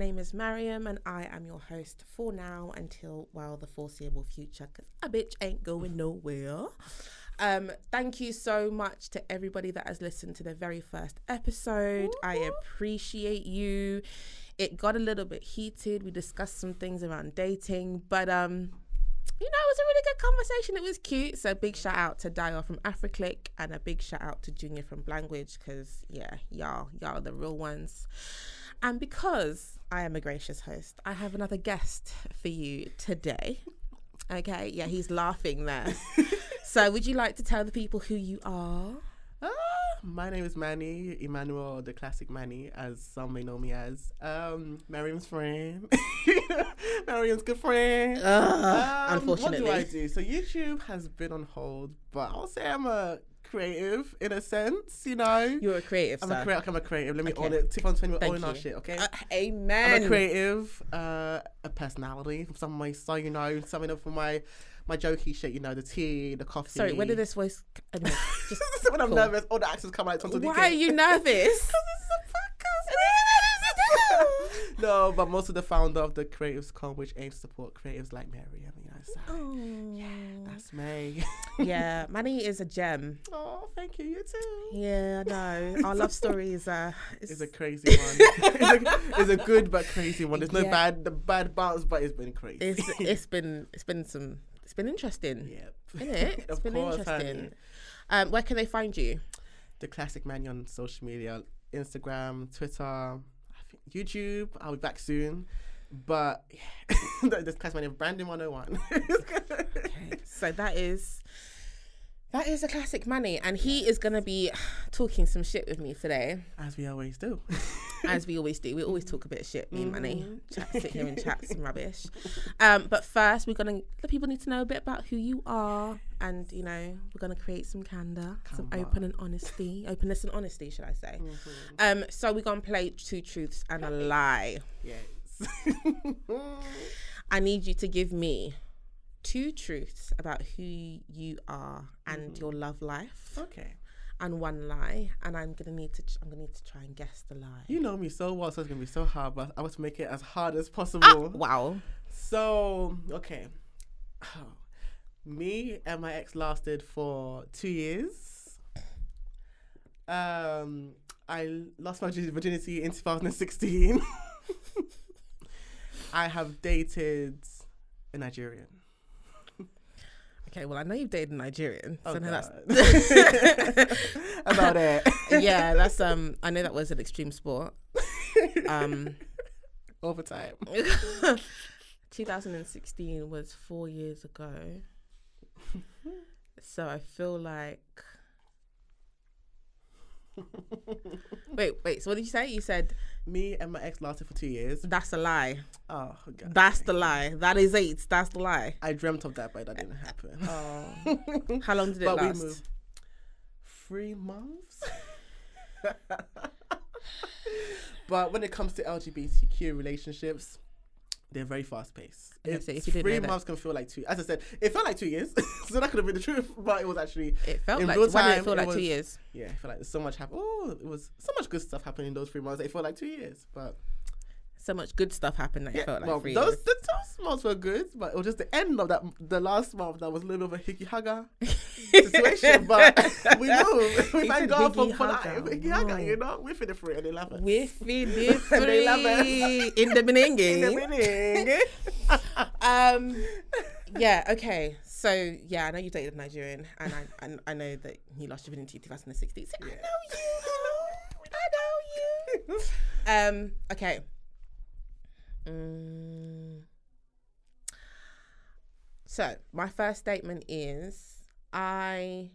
name is Mariam, and I am your host for now until, well, the foreseeable future, because a bitch ain't going nowhere. Um, thank you so much to everybody that has listened to the very first episode. I appreciate you. It got a little bit heated. We discussed some things around dating, but um, you know, it was a really good conversation. It was cute. So big shout out to Dio from AfriClick and a big shout out to Junior from Language because yeah, y'all, y'all are the real ones. And because I am a gracious host, I have another guest for you today. Okay, yeah, he's laughing there. so would you like to tell the people who you are? Ah, my name is Manny, Emmanuel, the classic Manny, as some may know me as. Um, friend. Mariam's good friend. Um, unfortunately. What do I do? So YouTube has been on hold, but I'll say I'm a creative in a sense, you know. You're a creative, I'm sir. a creative. I'm a creative. Let me Okay. own it. Tip on 20, we're owning our shit, okay? Uh, I'm a creative, uh, a personality. Some way, so you know, something up for my my jokey shit. You know, the tea, the coffee. Sorry, where did this voice? Anyway, just when I'm cool. nervous, all the accents come out. Why are you nervous? no, but most of the founder of the Creatives Con, which aims to support creatives like Miriam, yeah, that's me. yeah, Manny is a gem. oh, thank you, you too. Yeah, I know. Our love story is uh, It's is a crazy one. it's, a, it's a good but crazy one. There's no Yeah. bad, the bad parts, but it's been crazy. it's it's been it's been some it's been interesting. yep. Isn't it? It's Of been course, interesting. honey. Um, where can they find you? The classic man on social media, Instagram, Twitter, I think YouTube. I'll be back soon. But yeah, this classic man of Brandon 101. Okay, so that is that is a classic Manny, and he is gonna be talking some shit with me today, As we always do. as we always do. We always talk a bit of shit, me. Mm-hmm. Chat, sit here and chat some rubbish. Um, but first, we're gonna the people need to know a bit about who you are, and you know, we're gonna create some candor, some Come open and honesty, openness and honesty, should I say? Mm-hmm. Um, so we're gonna play two truths and a lie. Yes. I need you to give me two truths about who you are and your love life, okay. and one lie. And I'm gonna need to. I'm gonna need to try and guess the lie. You know me so well, so it's gonna be so hard, but I want to make it as hard as Ah, possible. wow. So, okay. Me and my ex lasted for two years. Um, I lost my virginity in 2016. I have dated a Nigerian. Okay. Well, I know you've dated a Nigerian, so Oh, no, that's About it. yeah. That's um. I know that was an extreme sport. Um. Over time. 2016 was four years ago. So I feel like. Wait, wait. So what did you say? You said Me and my ex lasted for two years. that's a lie. Oh, God. That's the lie. That is it. That's the lie. I dreamt of that, but that didn't happen. Oh. How long did it but last? we moved three months. but when it comes to LGBTQ relationships, they're very fast paced. It's so if you didn't three months can feel like two. As I said, it felt like two years, so that could have been the truth. But it was actually It felt in like. real Why did it feel it like was- two years? yeah. I feel like so much happened. Oh, it was so much good stuff happening in those three months. It felt like two years, but So much good stuff happened that it felt like well, three those years. the those months were good, but it was just the end of that the last month that was a little bit of a hickey hugger situation. But we moved. We thank God for, for. Hickey hugger, you know, we're finna free and they love it. We're feeling They love free in the beginning. in the beginning. um yeah okay so yeah i know you dated a nigerian and i and i know that you lost your virginity in 2016 so i know you i know you um okay Mm. so my first statement is i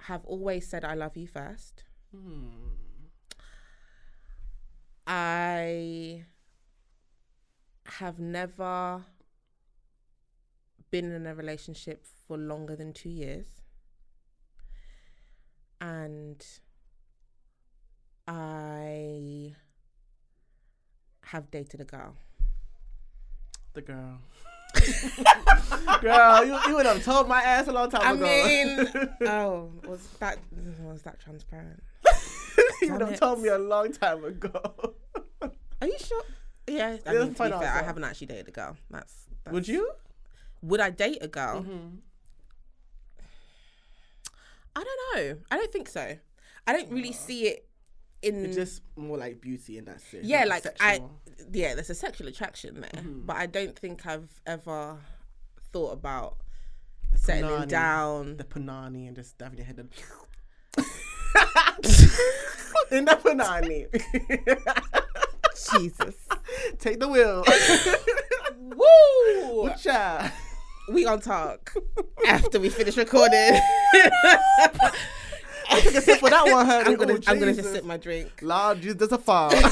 have always said i love you first Hmm. I have never been in a relationship for longer than two years. And I have dated a girl. The girl. girl, you, you would have told my ass a long time I ago. I mean, oh, was that was that transparent? you would have told me a long time ago. Are you sure? Yeah, I mean, to be out fair, I haven't actually dated a girl. That's, that's Would you? Would I date a girl? Mm-hmm. I don't know. I don't think so. I don't really see it in. It's just more like beauty, and that's it. yeah, like I. Yeah, there's a sexual attraction there, Mm-hmm. but I don't think I've ever thought about settling punani. down. the punani and just having your head in. in the punani. Jesus. Take the wheel. Woo! Cha. We on talk after we finish recording. I took a sip for that one, honey. I'm oh, gonna, Oh, I'm gonna just sip my drink. Jesus, there's a fall.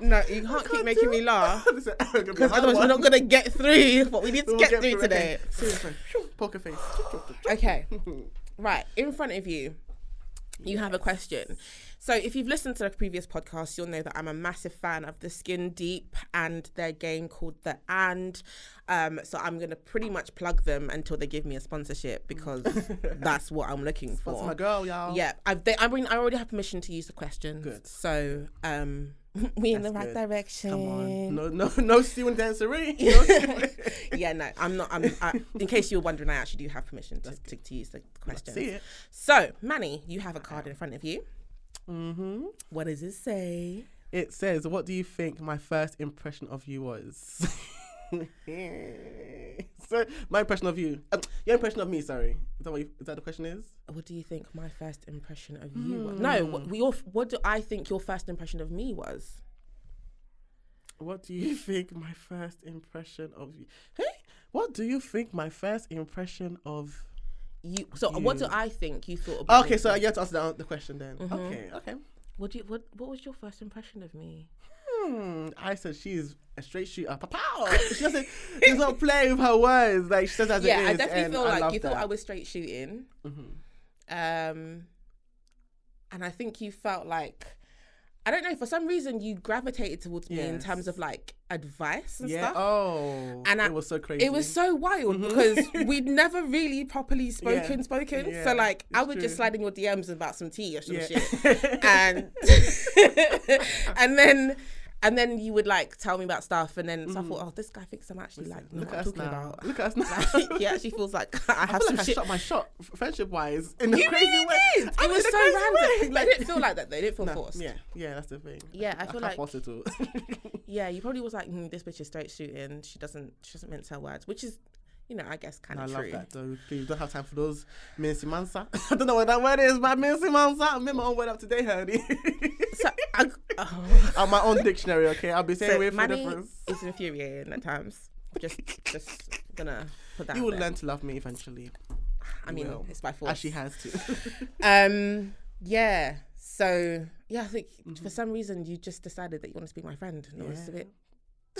No, you can't keep making me laugh because otherwise we're not gonna get through what we need to We'll get, get through through, today. Seriously. Poker face. Okay. right. In front of you, you have a question. So, if you've listened to the previous podcast, you'll know that I'm a massive fan of the Skin Deep and their game called The And. Um, so, I'm going to pretty much plug them until they give me a sponsorship because that's what I'm looking for. That's my girl, y'all. Yeah, I've they, I mean I already have permission to use the questions. Good. So um, we in the That's right good. direction. Come on. No, no, no student dancery. Yeah, no, I'm not. I'm. I, in case you were wondering, I actually do have permission to, to, to use the questions. See it. So, Manny, you have a card in front of you. Mm-hmm. What does it say? It says, "What do you think my first impression of you was?" so, my impression of you, um, your impression of me. Sorry, is that what you, is that the question is? What do you think my first impression of you was? No, what, your, what do I think your first impression of me was? What do you think my first impression of you? Hey, what do you think my first impression of? You. So, what do I think you thought about? Okay, me so I first? get to answer the, the question then. Mhm. Okay, okay. what do you, what What was your first impression of me? Hmm. I said she's a straight shooter. Pow! She doesn't. She does not play with her words. Like she says as yeah, it is. I definitely feel I like you thought. I was straight shooting. Mhm. Um, and I think you felt like I don't know for some reason you gravitated towards me in terms of like advice and Yeah. stuff. Oh. And I- it was so crazy. It was so wild mm-hmm. because we'd never really properly spoken, Yeah. spoken. Yeah, so like I it's would true. just slide in your DMs about some tea or some shit, and and then and then you would like tell me about stuff, and then so I thought, oh, this guy thinks I'm actually like Look at us talking now. about. Look at us now. like, he actually feels like I I have feel some like I shit. shot my shot, friendship wise, in a You crazy really way. did. I It was a so random. Like, it didn't feel like that though. It didn't feel No, forced. Yeah, yeah, that's the thing. Yeah, I feel can't like force it to. yeah, you probably was like, mm, this bitch is straight shooting. She doesn't she doesn't mince her words, which is, you know, I guess kind of no, I love true. that though. You don't have time for those mincy mansa. I don't know what that word is, but mincy mansa. I made my own word up today, honey. So, I, oh. On my own dictionary, okay? I'll be saying so wait for difference. is infuriating at times. Just, just gonna put that. You will there. learn to love me eventually, I mean, it's by force. as she has to. Um, yeah. So yeah, I think Mm-hmm. for some reason you just decided that you want to be my friend. No, it's a Yeah. bit. It's a bit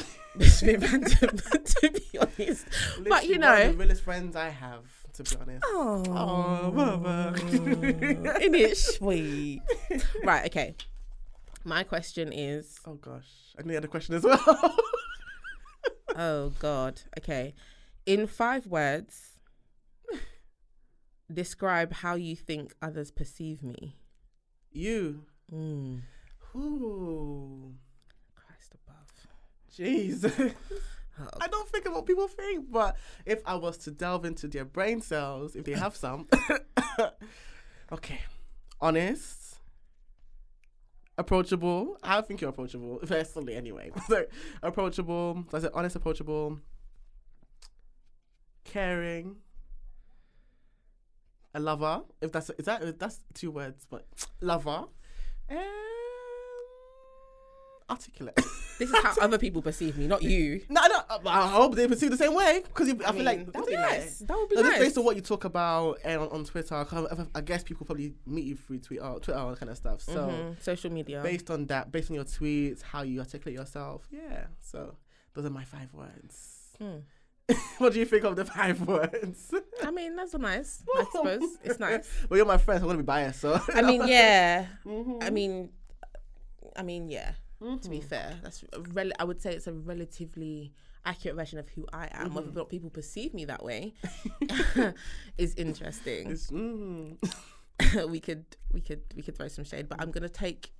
random, to be honest. but Literally you one know, of the realest friends I have, to be honest. Oh, Oh, Baba. Isn't it sweet? right, okay. My question is Oh gosh, I need a question as well. oh god. Okay. In five words, describe how you think others perceive me. you, Mm, ooh, Christ above. Jeez. I don't think of what people think, but if I was to delve into their brain cells, if they have some, okay, honest, approachable. I think you're approachable, personally, anyway. So approachable. So I said honest, approachable, caring, a lover. If that's is that that's two words, but lover, and articulate. This is how other people perceive me, not you. No, no. I hope they perceive the same way because I, I feel mean, like that would be yeah. nice. That would be No, just nice. based on what you talk about and on, on Twitter, I, I guess people probably meet you through Twitter, Twitter, all kind of stuff. So Mhm, social media. based on that, based on your tweets, how you articulate yourself, yeah. So those are my five words. Hmm. what do you think of the five words? I mean, that's nice. I suppose it's nice. well, you're my friend, so I'm gonna be biased. So I mean, yeah. Mhm. I mean, I mean, yeah. To be Mhm. fair, that's rel- I would say it's a relatively. accurate version of who I am, whether or Mm-hmm. not people perceive me that way, is interesting. Mm. we could we could we could throw some shade, but I'm gonna take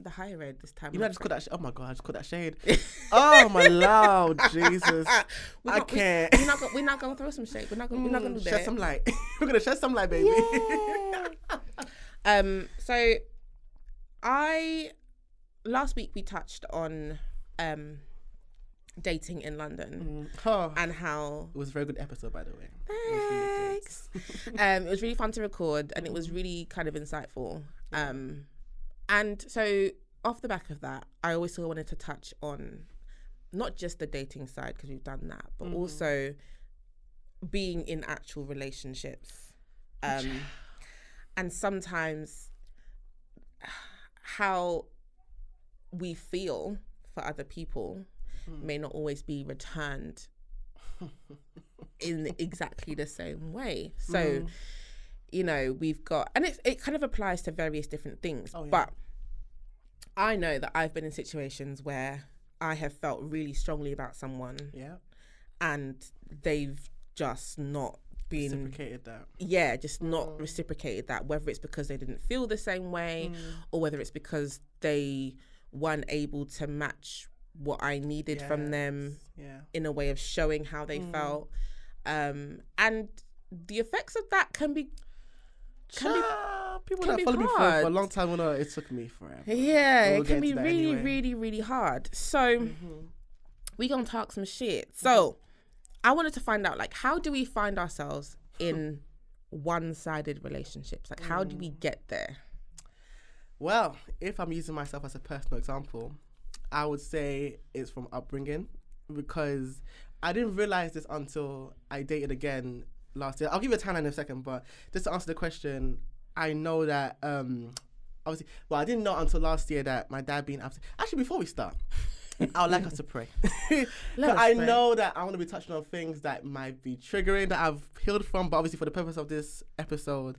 the higher ed this time. You know, I just call that. Sh- oh my god, I just call that shade. oh my lord, Jesus! We're I not- we- can't. We're not, gonna, we're not gonna throw some shade. We're not gonna. We're not gonna do Mm, that. shed some light. We're gonna shed some light, baby. um. So, I last week we touched on um dating in London Mm. Oh, and how it was a very good episode, by the way. It was really. Thanks. um, it was really fun to record and it was really kind of insightful. Um, and so off the back of that, I also wanted to touch on not just the dating side because we've done that, but also being in actual relationships. Um, and sometimes how we feel for other people hmm. may not always be returned in exactly the same way. So, Mm. you know, we've got, and it, it kind of applies to various different things. Oh, yeah. But I know that I've been in situations where I have felt really strongly about someone Yeah, and they've just not been reciprocated that. yeah, just not hmm. reciprocated that, whether it's because they didn't feel the same way hmm. or whether it's because they weren't able to match what I needed from them Yeah. in a way of showing how they mm. felt. Um, and the effects of that can be, can be people can that be followed me for, for a long time will know it took me forever. yeah, We'll it can be really, anyway. really, really hard. So mm-hmm. we gonna talk some shit. Mm-hmm. So I wanted to find out like how do we find ourselves in one-sided relationships? Like how do we mm. get there? Well, if I'm using myself as a personal example, I would say it's from upbringing because I didn't realize this until I dated again last year. I'll give you a timeline in a second, but just to answer the question, I know that um obviously well I didn't know until last year that my dad being absent. Actually, before we start, I would like us to pray. I pray. know that I want to be touching on things that might be triggering that I've healed from, but obviously for the purpose of this episode,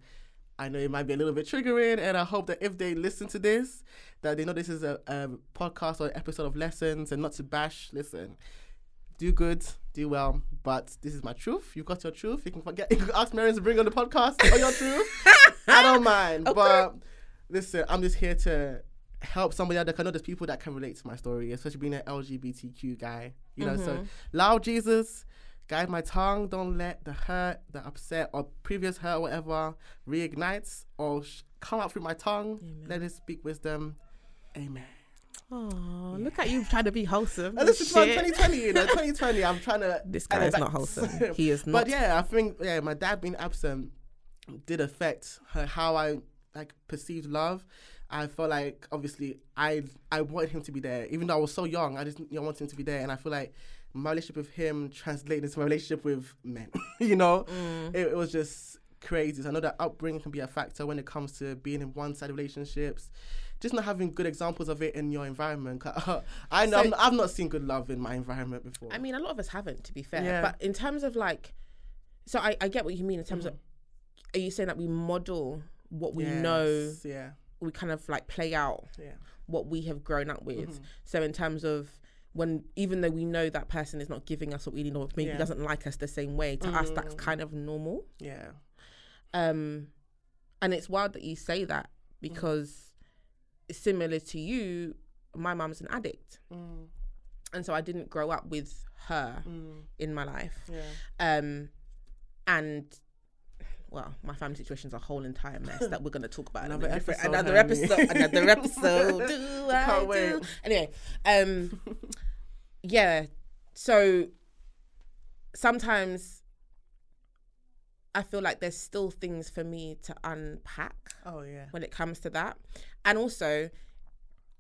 I know it might be a little bit triggering, and I hope that if they listen to this, that they know this is a, a podcast or episode of lessons and not to bash. Listen, do good, do well, but this is my truth. You've got your truth. You can forget. You can ask Marion to bring on the podcast or your truth. I don't mind, but listen, I'm just here to help somebody out there. I know there's people that can relate to my story, especially being an LGBTQ guy. You know, so mm-hmm. loud Jesus. Guide my tongue. Don't let the hurt, the upset, or previous hurt, or whatever, reignites or sh- come out through my tongue. Let it speak wisdom. Amen. Oh, look at you trying to be wholesome. And this is 2020, you know, 2020. I'm trying to. This guy is not wholesome. He is not. But yeah, I think yeah, my dad being absent did affect her, how I like perceived love. I felt like obviously I I wanted him to be there, even though I was so young. I just you know, wanted him to be there, and I feel like my relationship with him translated into my relationship with men. you know, it, it was just crazy. So I know that upbringing can be a factor when it comes to being in one-sided relationships. Just not having good examples of it in your environment. I know So- I'm, I've not seen good love in my environment before. I mean, a lot of us haven't, to be fair. Yeah. But in terms of like, so I, I get what you mean in terms of, Mm-hmm. are you saying that we model what we know, Yeah, we kind of like play out yeah. what we have grown up with? Mm-hmm. So in terms of when, even though we know that person is not giving us what we need or maybe Yeah. Doesn't like us the same way, to us that's kind of normal. Yeah. Um, and it's wild that you say that because similar to you, my mum's an addict, Mm, and so I didn't grow up with her mm, in my life. yeah. Um, and well, my family situation's a whole entire mess that we're going to talk about in Another episode, another episode, another episode. Do I Can't do? wait. Anyway, um, yeah. So sometimes I feel like there's still things for me to unpack Oh yeah. when it comes to that, and also,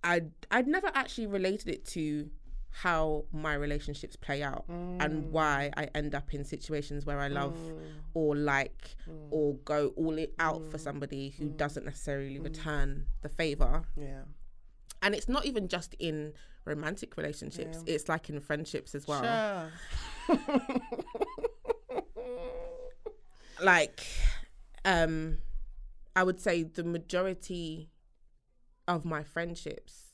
I'd I'd never actually related it to how my relationships play out and mm. why I end up in situations where I love mm. or like mm. or go all it out for somebody who doesn't necessarily return the favor. Yeah. And it's not even just in romantic relationships; it's like in friendships as well. Sure. like um i would say the majority of my friendships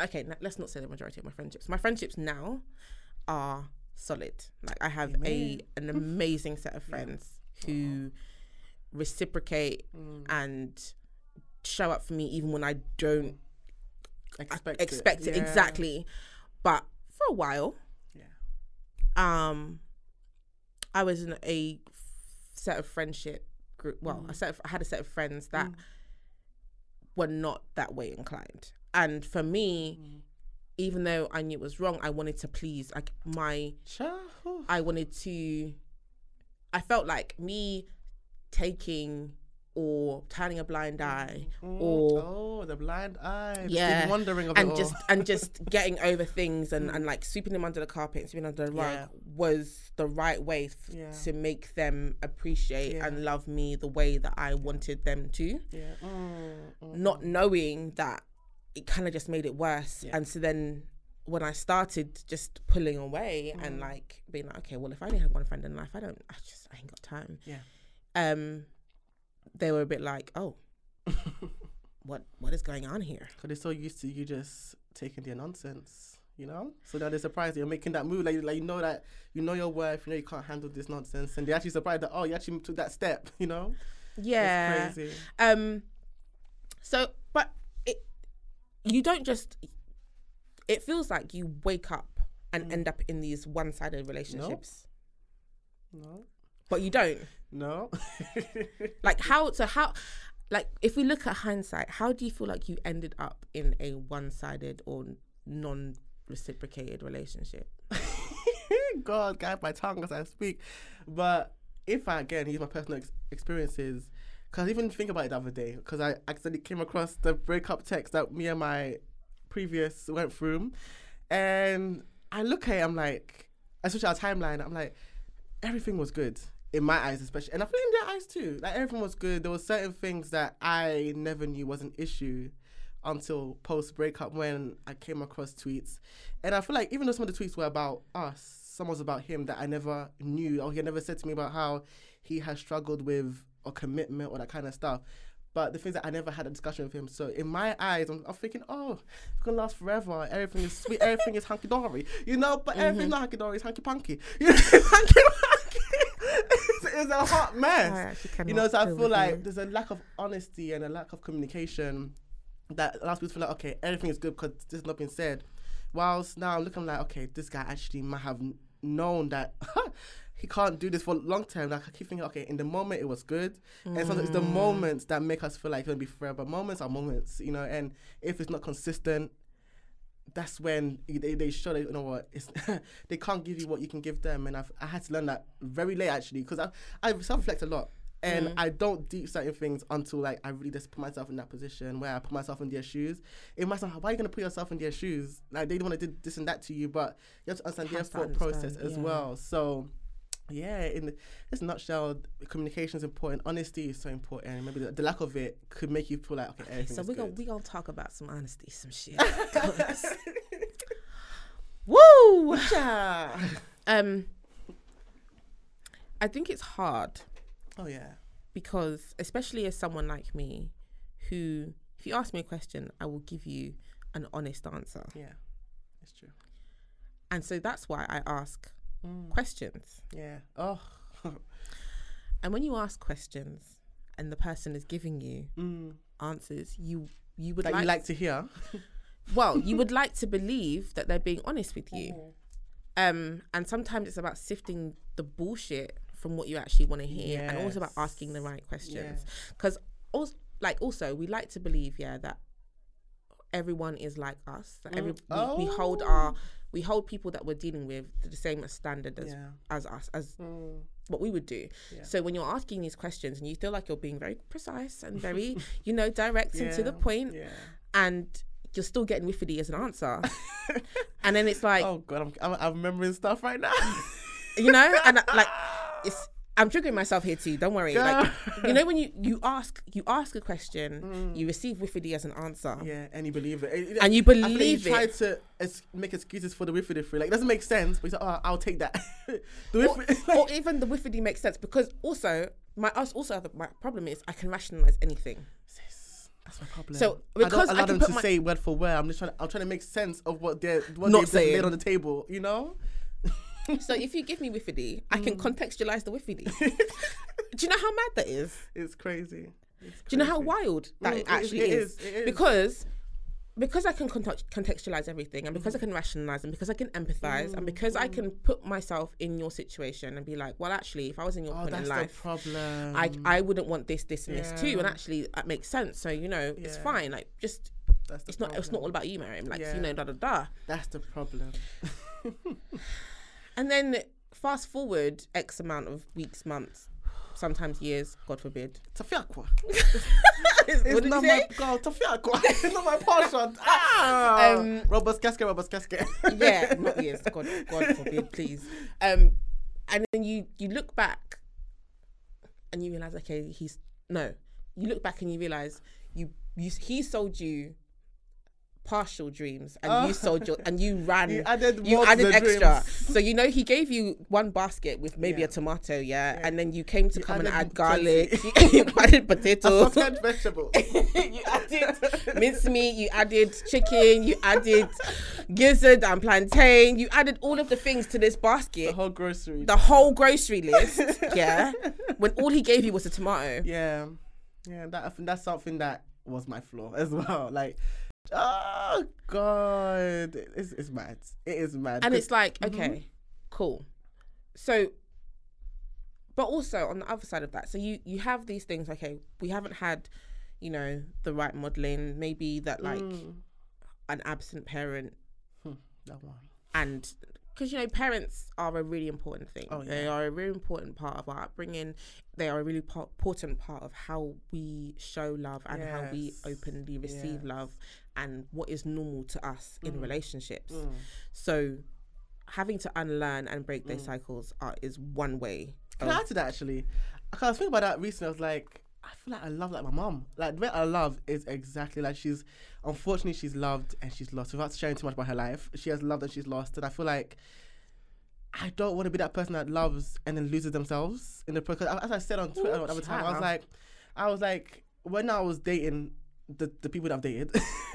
okay n- let's not say the majority of my friendships my friendships now are solid. Like I have a an amazing set of friends who reciprocate Mm. and show up for me even when I don't Expect, expect it, Yeah. exactly. But for a while, Yeah. um, I was in a set of friendship group. Well, Mm. a set of, I had a set of friends that were not that way inclined, and for me, Mm. even though I knew it was wrong, I wanted to please. Like my, Sure. I wanted to. I felt like me taking or turning a blind eye Mm. or oh, the blind eye. Yeah. wondering and just and just getting over things and, and like sweeping them under the carpet and sweeping under the rug Yeah. was the right way f- Yeah. to make them appreciate Yeah. and love me the way that I wanted them to, yeah. Mm, mm, not knowing that it kind of just made it worse. Yeah. And so then when I started just pulling away and Mm. like being like, okay, well, if I only had one friend in life, I don't, I just, I ain't got time. Yeah. Um, they were a bit like, oh, what, what is going on here? Because they're so used to you just taking their nonsense, you know? So now they're surprised that you're making that move. Like, like you know that you know your worth, you know you can't handle this nonsense. And they're actually surprised that, oh, you actually took that step, you know? Yeah. It's crazy. Um. So, but you don't just. It feels like you wake up and Mm. end up in these one-sided relationships, No. but you don't. No. Like how? So how? Like if we look at hindsight, how do you feel like you ended up in a one-sided or non-reciprocated relationship? God, guide my tongue as I speak. But if I again use my personal ex- experiences, because I even think about it the other day, because I accidentally came across the breakup text that me and my previous went through, and I look at it, I'm like, especially our timeline, I'm like, everything was good in my eyes, especially, and I feel in their eyes too. Like everything was good. There were certain things that I never knew was an issue until post breakup when I came across tweets. And I feel like even though some of the tweets were about us, some was about him that I never knew or he never said to me about how he has struggled with a commitment or that kind of stuff. But the things that I never had a discussion with him. So in my eyes, I'm, I'm thinking, oh, it's gonna last forever. Everything is sweet. everything is hunky dory, you know. But everything's not hunky dory. It's hunky punky. You know, it's hunky punky. it's, it's a hot mess you know, so I feel like there's a lack of honesty and a lack of communication that allows people to feel like, okay, everything is good because this has not been said. Whilst now I'm looking like, okay, this guy actually might have known that he can't do this for long term. Like I keep thinking, okay, in the moment it was good, and sometimes it's the Mm. moments that make us feel like it's gonna be forever. Moments are moments, you know, and if it's not consistent. That's when they, they show that you know what it's they can't give you what you can give them, and I've I had to learn that very late actually because I I self reflect a lot, and Mm. I don't deep certain things until like I really just put myself in that position where I put myself in their shoes. It might sound why are you gonna put yourself in their shoes? Like they don't want to do this and that to you, but you have to understand their Have to thought process as yeah. well. So yeah, in this nutshell, communication is important. Honesty is so important. Maybe the, the lack of it could make you feel like okay, everything So we're gonna we gonna talk about some honesty, some shit. Woo! Yeah. Um, I think it's hard Oh yeah. because, especially as someone like me, who, if you ask me a question, I will give you an honest answer, Yeah. It's true. and so that's why I ask Mm. questions. Yeah. Oh. And when you ask questions, and the person is giving you mm. answers, you you would That like, you like to hear. well, you would like to believe that they're being honest with you. Mm. Um, and sometimes it's about sifting the bullshit from what you actually want to hear, and also about asking the right questions. Because also, like, also we like to believe, yeah, that everyone is like us. That every Mm. we, we hold Oh. our we hold people that we're dealing with to the same standard as Yeah. as us as Mm. what we would do. Yeah. So when you're asking these questions and you feel like you're being very precise and very, you know, direct and to the point, Yeah. and you're still getting whiffity as an answer, and then it's like, oh god, I'm, I'm I'm remembering stuff right now. you know, and uh, like it's I'm triggering myself here too. Don't worry. Like you know when you you ask you ask a question, you receive whiffity as an answer, Mm. yeah, and you believe it, It- and you I like believe you try to es- make excuses for the wiffy free. Like it doesn't make sense, but you say, "Oh, I'll take that." the Or, wiffy, or even the whiffity makes sense because also my us also my problem is I can rationalize anything. Sis, that's my problem. So, because I don't I allow can them put to my- say word for word. I'm just trying. To, I'm trying to make sense of what they're what Not they've laid saying. on the table. You know, so if you give me whiffity, I Mm. can contextualize the whiffity. Do you know how mad that is? It's crazy. It's Do you know how wild that Mm, it actually it is? is, it is. Because because I can context- contextualize everything, and because I can rationalize, and because I can empathize, and Mm, because I can put myself in your situation and be like, well, actually, if I was in your Oh, point in life, problem. I I wouldn't want this, this, and this too. And actually, that makes sense. So you know, it's fine. Like, just that's the it's not it's not all about you, Miriam. Like, Yeah. you know, da da da. That's the problem. And then fast forward X amount of weeks, months, sometimes years, God forbid. Tufiakwa. It's not my girl. Tufiakwa. it's not my portion. Ah. Um, Robert's casket. Casket. yeah, not years. God, God forbid, please. Um, and then you you look back, and you realize, okay, he's no. You look back and you realize you you he sold you partial dreams, and Oh. you sold your and you ran. You added you added extra. dreams. So you know he gave you one basket with maybe Yeah. a tomato, yeah? Yeah. and then you came to You come and add garlic. you added potato. Assorted vegetable. you added mincemeat, you added chicken, you added gizzard and plantain, you added all of the things to this basket The whole grocery. the whole grocery list, yeah, when all he gave you was a tomato. Yeah, yeah. That that's something that was my flaw as well. Like, oh god, it's it's mad. It is mad. And it's like, Mhm. okay, cool. So, but also on the other side of that, so you you have these things. Okay, we haven't had, you know, the right modeling. Maybe that like Mm. an absent parent that one. and because you know parents are a really important thing Oh, they are a really important part of our upbringing they are a really po- important part of how we show love and how we openly receive Yes. love and what is normal to us in Mm. relationships Mm. so having to unlearn and break those Mm. cycles are, is one way Can of- I add to that actually? I was thinking about that recently. I was like, I feel like I love like my mom. Like the way I love is exactly like she's. Unfortunately, she's loved and she's lost. Without sharing too much about her life, she has loved and she's lost. And I feel like I don't want to be that person that loves and then loses themselves in the process. As I said on Twitter Ooh, the other time, I was like, I was like, when I was dating the the people that I've dated,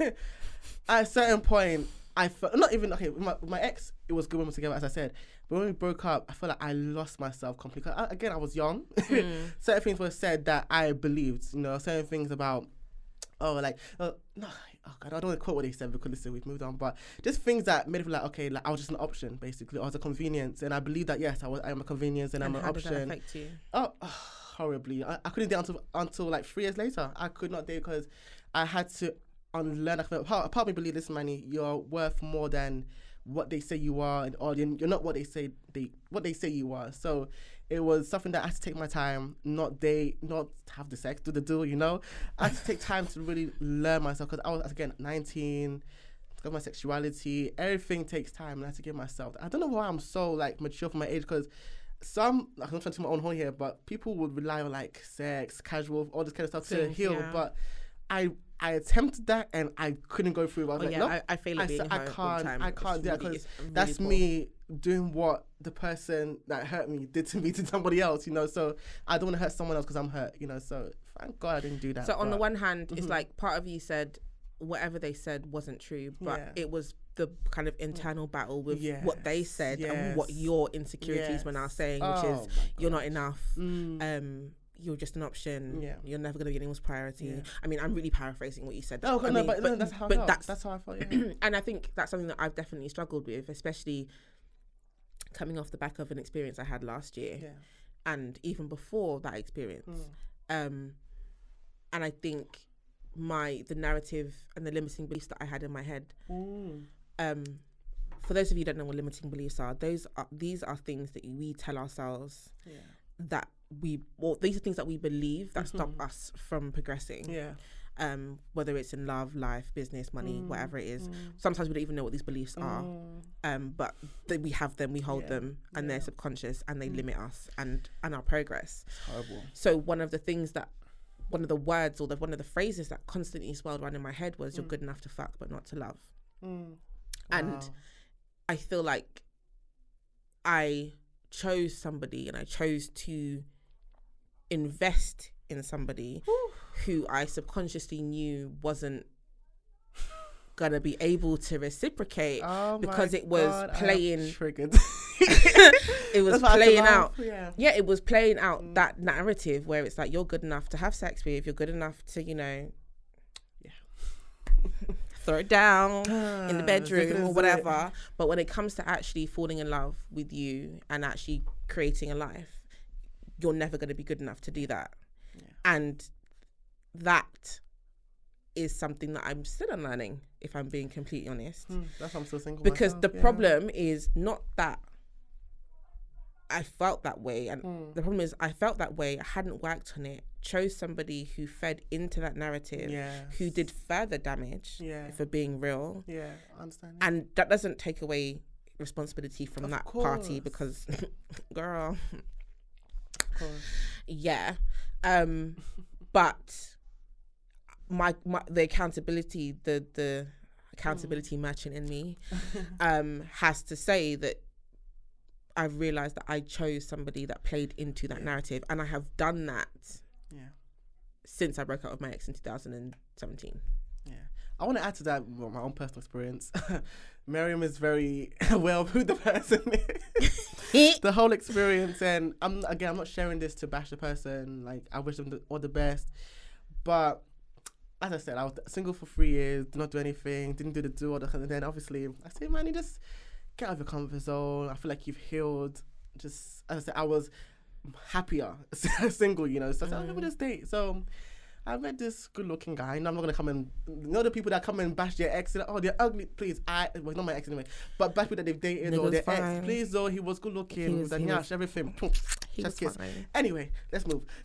at a certain point, I felt not even okay. with My, with my ex, it was good when we were together, as I said. But when we broke up, I felt like I lost myself completely. I, again, I was young. Mm. certain things were said that I believed. You know, certain things about oh, like uh, no, oh god, I don't want to quote what they said because listen, we've moved on. But just things that made it feel like okay, like I was just an option basically. I was a convenience, and I believe that yes, I was. I am a convenience, and, and I'm an how did that option. affect you Oh, horribly. I, I couldn't date until until like three years later. I could not date because I had to unlearn. Part, part of me believe this, Manny. You're worth more than what they say you are, and or you're not what they say they what they say you are. So it was something that I had to take my time, not date, not have the sex, do the deal. You know, I had to take time to really learn myself because I was again 19. Got my sexuality, everything takes time, and I had to give myself. I don't know why I'm so like mature for my age because some like, I'm not trying to my own horn here, but people would rely on like sex, casual, all this kind of stuff to heal. yeah. But I I attempted that and I couldn't go through. it. I was oh like, yeah nope, I, I fail I being I home all the can't- time. I can't do that 'cause really that's poor. me doing what the person that hurt me did to me to somebody else. You know, so I don't want to hurt someone else because I'm hurt. You know, so thank God I didn't do that. So on the one hand, it's Mhm. like part of you said whatever they said wasn't true, but Yeah. it was the kind of internal battle with what they Yes, said and what your insecurities were now yes. saying, which Oh is you're not enough. Mm. Um, you're just an option. Yeah. You're never gonna be anyone's priority. Yeah. I mean, I'm really paraphrasing what you said. no, I no, mean, but, no, that's how I but felt. that's that's how I felt. Yeah. and I think that's something that I've definitely struggled with, especially coming off the back of an experience I had last year, yeah. and even before that experience. Mm. um and i think my the narrative and the limiting beliefs that i had in my head Mm. um for those of you who don't know what limiting beliefs are those are these are things that we tell ourselves Yeah. That we well these are things that we believe that stop Mhm. us from progressing Yeah. um whether it's in love life business money Mm, whatever it is mm, sometimes we don't even know what these beliefs are mm. um but th- we have them we hold Yeah, them and they're subconscious and they Mm. limit us and and our progress It's horrible. so one of the things that one of the words or the one of the phrases that constantly swirled around in my head was "You're Mm. good enough to fuck, but not to love." Mm. And I feel like I chose somebody and I chose to invest in somebody who I subconsciously knew wasn't gonna be able to reciprocate Oh because it was God, playing- triggered. it was That's why I had to playing out. Yeah. Yeah, it was playing out Mm. that narrative where it's like you're good enough to have sex with, you're good enough to, you know, Yeah. throw it down in the bedroom or zip it. whatever. But when it comes to actually falling in love with you and actually creating a life, you're never going to be good enough to do that. Yeah. And that is something that I'm still unlearning, if I'm being completely honest. Hmm, That's why I'm still single. Because myself, the yeah. problem is not that I felt that way. And Hmm. the problem is I felt that way. I hadn't worked on it. Chose somebody who fed into that narrative, Yeah. who did further damage, Yeah. for being real. Yeah, I understand. And that doesn't take away responsibility from Of that party because, girl, Of course. yeah. Um, but my, my the accountability, the the accountability merchant in me, um, has to say that I've realized that I chose somebody that played into that narrative, and I have done that Yeah. since I broke up with my ex in 2017. Yeah. I want to add to that well, my own personal experience. Miriam is very well who the person is. the whole experience, and I'm again, I'm not sharing this to bash the person. Like, I wish them the, all the best, but as I said, I was single for three years, did not do anything, didn't do the do, all the and then obviously I said, man, you just get out of your comfort zone. I feel like you've healed. Just as I said, I was happier single, you know. So I said, oh, let me just date. So I met this good-looking guy. And I'm not gonna come and you know the people that come and bash their ex. Like, oh, they're ugly. Please, I well, not my ex anyway, but bash people that they've dated or their fine. ex. Please, though, he was good-looking, He was- he was- everything. He Just was kiss. fine. Anyway, let's move.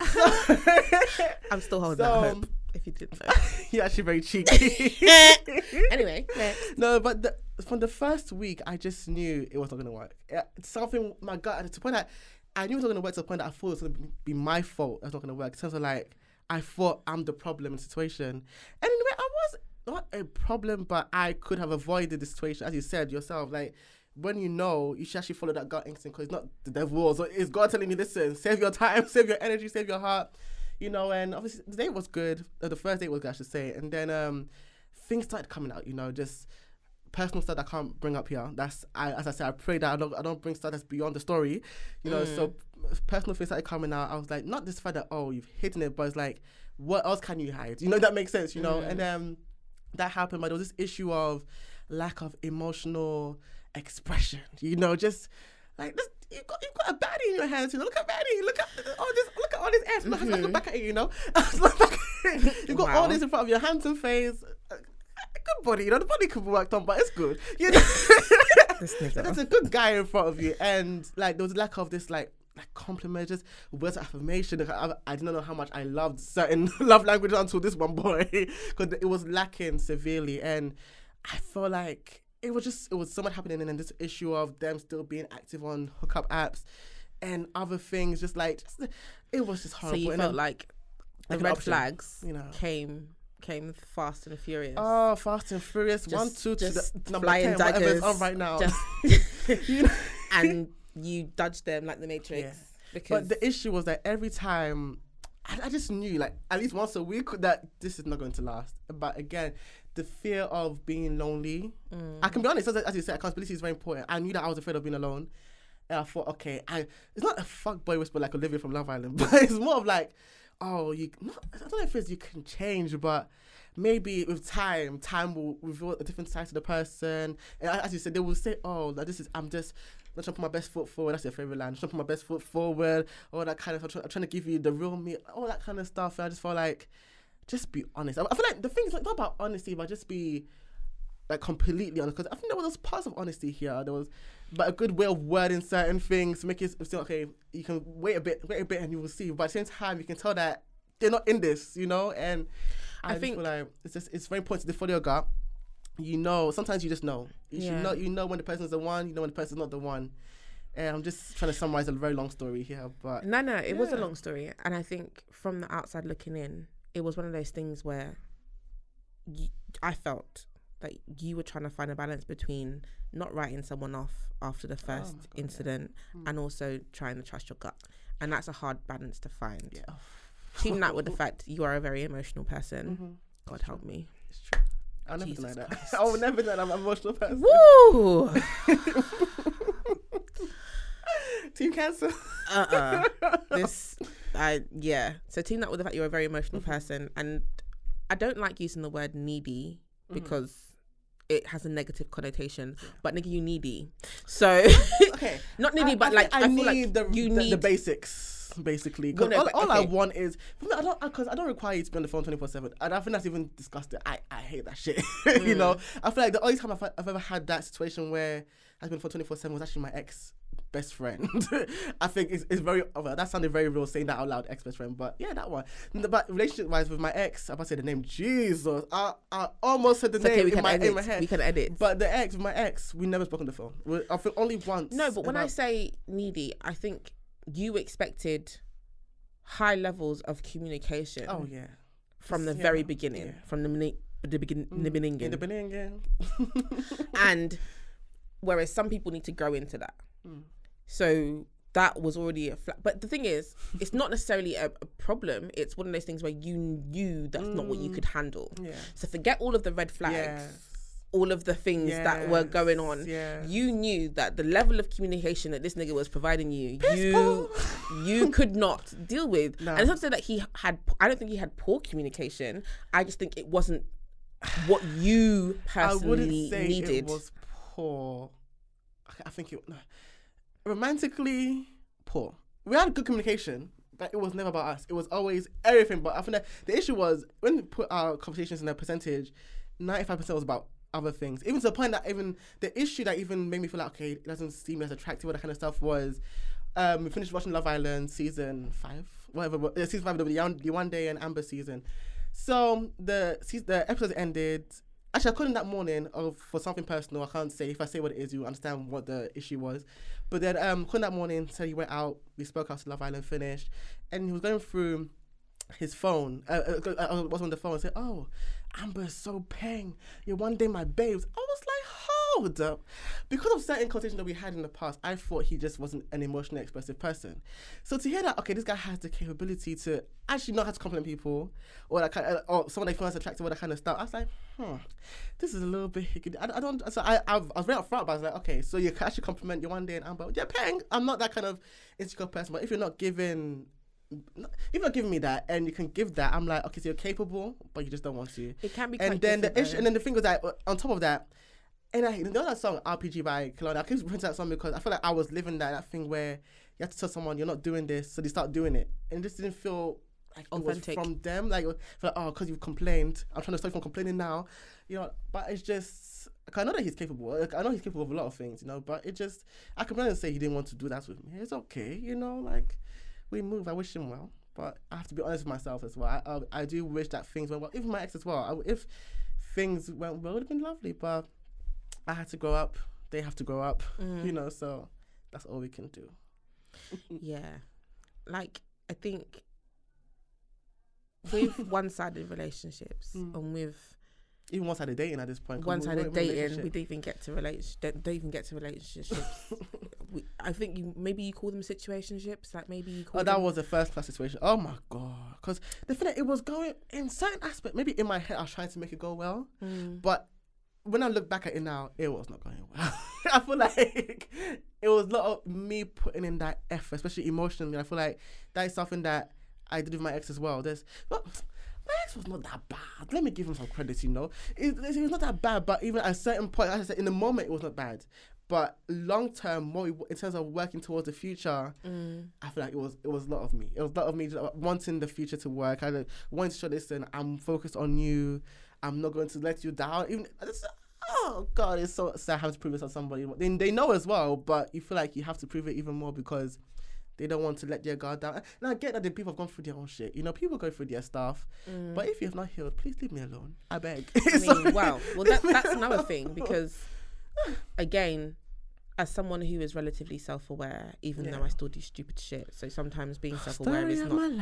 I'm still holding So- that hope. If you didn't know. You're actually very cheeky. anyway, next. no, but the, from the first week, I just knew it was not gonna work. It's something my gut to the point that I knew it was not gonna work to the point that I thought it was gonna be my fault. That's not gonna work. In terms like, I thought I'm the problem in the situation, and I was not a problem, but I could have avoided the situation, as you said yourself. Like when you know, you should actually follow that gut instinct because it's not the devil, so it's God telling you, listen, save your time, save your energy, save your heart. You know, and obviously the date was good. Uh, the first date was good, I should say, and then um, things started coming out. You know, just personal stuff that I can't bring up here. That's I, as I said, I pray that I don't I don't bring stuff that's beyond the story. You know, so mm. personal things started coming out. I was like, not this fact that oh you've hidden it, but it's like, what else can you hide? You know, that makes sense. You know, and mm. um, that happened, but there was this issue of lack of emotional expression. You know, just like this. You've got, you've got a baddie in your hands. You know, look at baddie. Look at all this. Look at all this ass. Look, mm-hmm. look back at you. You know, Look back at you. you've got all this in front of your handsome face. Good body. You know, the body could be worked on, but it's good. You know, there's a good guy in front of you, and like there was lack of this like like compliment, just words of affirmation. I, I didn't know how much I loved certain love languages until this one boy, because it was lacking severely, and I felt like it was just it was so much happening, and then this issue of them still being active on hookup apps and other things, just like just, it was just So horrible. you And felt then- like the like red option, flags you know. came came fast and furious. Oh, Fast and Furious one, Just- two, to just the number flying ten, whatever it's on daggers, right now. just- you know? and you dodged them like the Matrix Yeah. because But the issue was that every time, I, I just knew, like, at least once a week, that this is not going to last. But again, the fear of being lonely. Mm. I can be honest, as, as you said, accountability is very important. I knew that I was afraid of being alone. And I thought, okay, I it's not a fuck boy whisper like Olivia from Love Island, but it's more of like, oh, you. Not, I don't know if it's you can change, but maybe with time, time will reveal a different side to the person. And as you said, they will say, oh, like, this is I'm just. I'm trying to put my best foot forward. That's your favorite line. I'm trying to put my best foot forward. All that kind of. I'm trying, I'm trying to give you the real me. All that kind of stuff. And I just feel like, just be honest. I, I feel like the thing is like not about honesty, but just be like completely honest. Because I think there was parts of honesty here. There was, but a good way of wording certain things, make it still okay. You can wait a bit, wait a bit, and you will see. But at the same time, you can tell that they're not in this, you know. And I, I think- like it's just it's very important to follow your gut. You know, sometimes you just know. You Yeah. should know. You know when the person's the one. You know when the person's not the one. And I'm just trying to summarize a very long story here, but No, no, it was a long story, and I think from the outside looking in, it was one of those things where you, I felt that you were trying to find a balance between not writing someone off after the first Oh my God, yeah. incident and also trying to trust your gut, and that's a hard balance to find. yeah, Team that with the fact you are a very emotional person. Mhm. God help me. it's true. I'll never Jesus deny that. I will never deny that I'm an emotional person. Woo! Team Cancer. uh uh this I yeah. So team that with the fact you're a very emotional Mm-hmm. person and I don't like using the word needy Mm-hmm. because it has a negative connotation. But nigga you needy. So Okay. not needy I- but I like think I, feel like the, you the, need the basics basically. 'Cause Well, no, all, all I want is for me. I don't because I don't require you to be on the phone twenty four seven. And I think that's even disgusting. I, I hate that shit. you know. Mm. I feel like the only time I've, I've ever had that situation where I've been for twenty four seven was actually my ex best friend. I think it's, it's very well, that sounded very real saying that out loud, ex best friend. But yeah, that one. But relationship wise with my ex, I'm about to say the name Jesus. I, I almost said the It's name okay, we in can my edit. in my head. We can edit. But the ex, with my ex, we never spoke on the phone. We, I think only once. No, but when I say needy, I think you expected high levels of communication oh yeah, from the yeah, very beginning, yeah. Mm. from the mini- the begin the beginning. in the beginning, and whereas some people need to grow into that. Hmm. So that was already a flat. But the thing is, it's not necessarily a, a problem. It's one of those things where you knew that's not what you could handle. Mm. Yeah. So forget all of the red flags, Yes. all of the things that were going on. Yes. You knew that the level of communication that this nigga was providing you, you you could not deal with. No. And it's not to say that he had. I don't think he had poor communication. I just think it wasn't what you I wouldn't personally say needed. it was poor. I- I think it no. Romantically poor. We had good communication, but it was never about us. It was always everything. But I think that the issue was when we put our conversations in a percentage, ninety five percent was about other things. Even to the point that even the issue that even made me feel like okay, it doesn't seem as attractive, all that kind of stuff was. Um, we finished watching Love Island season five, whatever, uh, season five, the, the one- day and Amber season. So the the episode ended. Actually, I called him that morning of for something personal. I can't say if I say what it is, you understand what the issue was. But then um, called that morning. So he went out. We spoke after Love Island finished, and he was going through his phone. Uh, uh, I was on the phone and said, "Oh, Amber's so paying. You're one day my babes." I was like, "Hold because of certain conversations that we had in the past. I thought he just wasn't an emotionally expressive person. So to hear that, okay, this guy has the capability to actually know how to compliment people, or that kind, of, or someone they find attractive, or that kind of stuff. I was like, hmm, this is a little bit. I, I don't. So I, I've, I was very upfront, but I was like, okay, so you can actually compliment your one day and Amber. Yeah, paying. I'm not that kind of insecure person, but if you're not giving if you're not giving me that and you can give that, I'm like, okay, so you're capable, but you just don't want to. It can be And then the issue, and then the thing was that uh, on top of that, and I you know that song RPG by Kelowna. I keep referring to that song because I feel like I was living that that thing where you have to tell someone you're not doing this, so they start doing it, and it just didn't feel like Authentic. from them. Like, it was- I feel like oh, because you've complained, I'm trying to stop you from complaining now, you know. But it's just. 'cause I know that he's capable. Like, I know he's capable of a lot of things, you know. But it just, I can and say he didn't want to do that with me. It's okay, you know. Like, we move. I wish him well, but I have to be honest with myself as well. I, I, I do wish that things went well. Even my ex as well. I, if things went well, it would have been lovely. But I had to grow up. They have to grow up. Mm. You know, so that's all we can do. Yeah. Like, I think with one sided relationships Mm. and with Even once I did dating at this point. one sided dating, we don't even get to relate. Don't, don't even get to relationships. we, I think you maybe you call them situationships. Like maybe you call Oh, that was a first class situation. Oh my god! Because the thing that it was going in certain aspect, maybe in my head I was trying to make it go well, Mm. but when I look back at it now, it was not going well. I feel like it was a lot of me putting in that effort, especially emotionally. I feel like that is something that I did with my ex as well. There's, but my ex was not that bad. Let me give him some credit, you know. It, it was not that bad, but even at a certain point, as I said, in the moment, it was not bad. But long term, more in terms of working towards the future, Mm. I feel like it was it was a lot of me. It was a lot of me just wanting the future to work. I wanted to show listen, I'm focused on you. I'm not going to let you down. Even oh god, it's so sad having to prove this to somebody. They they know as well, but you feel like you have to prove it even more because they don't want to let their guard down. And I get that the people have gone through their own shit. You know, people go through their stuff. But if you have not healed, please leave me alone. I beg. Mm. I mean, wow. Well, that, that's another thing because, again, as someone who is relatively self-aware, even though I still do stupid shit, so sometimes being self-aware Story is not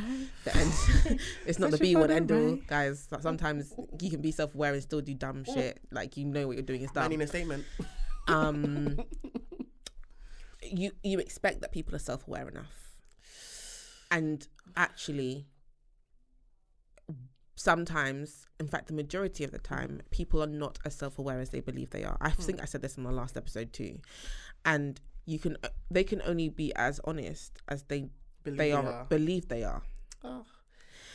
the end. it's not the be one end all, guys. Sometimes you can be self-aware and still do dumb shit. Like you know what you're doing is dumb. I need a statement. Um, you you expect that people are self-aware enough, and actually, sometimes, in fact, the majority of the time, people are not as self-aware as they believe they are. I think I said this in the last episode too, and you can uh, they can only be as honest as they Believe they are, are. believe they are Oh,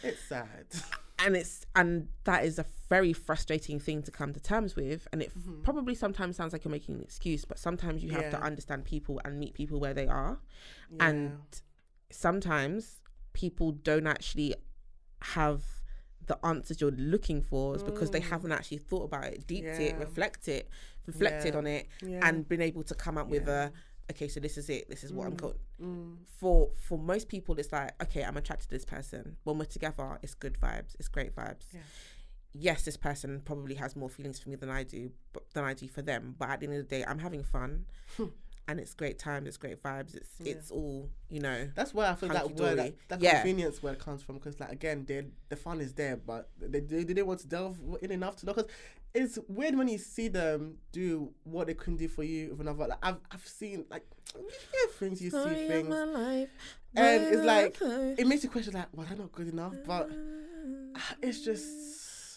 it's sad. and it's and that is a very frustrating thing to come to terms with and it f- probably sometimes sounds like you're making an excuse but sometimes you have to understand people and meet people where they are Yeah. and sometimes people don't actually have the answers you're looking for is because they haven't actually thought about it deeped it Mm. Reflect it reflected Yeah. on it Yeah. and been able to come up with a okay so this is it this is what i'm going Mm. for for most people it's like okay i'm attracted to this person when we're together it's good vibes it's great vibes Yeah. yes this person probably has more feelings for me than i do but than i do for them but at the end of the day i'm having fun and it's great times it's great vibes it's Yeah. it's all you know That's where I feel that word, that, that Yeah. convenience word comes from. Because like again, they the fun is there, but they, they, they didn't want to delve in enough to know. Because it's weird when you see them do what they couldn't do for you with another. Like I've I've seen like you hear things, you see things, and it's like it makes you question like, was I not good enough? But ah, it's just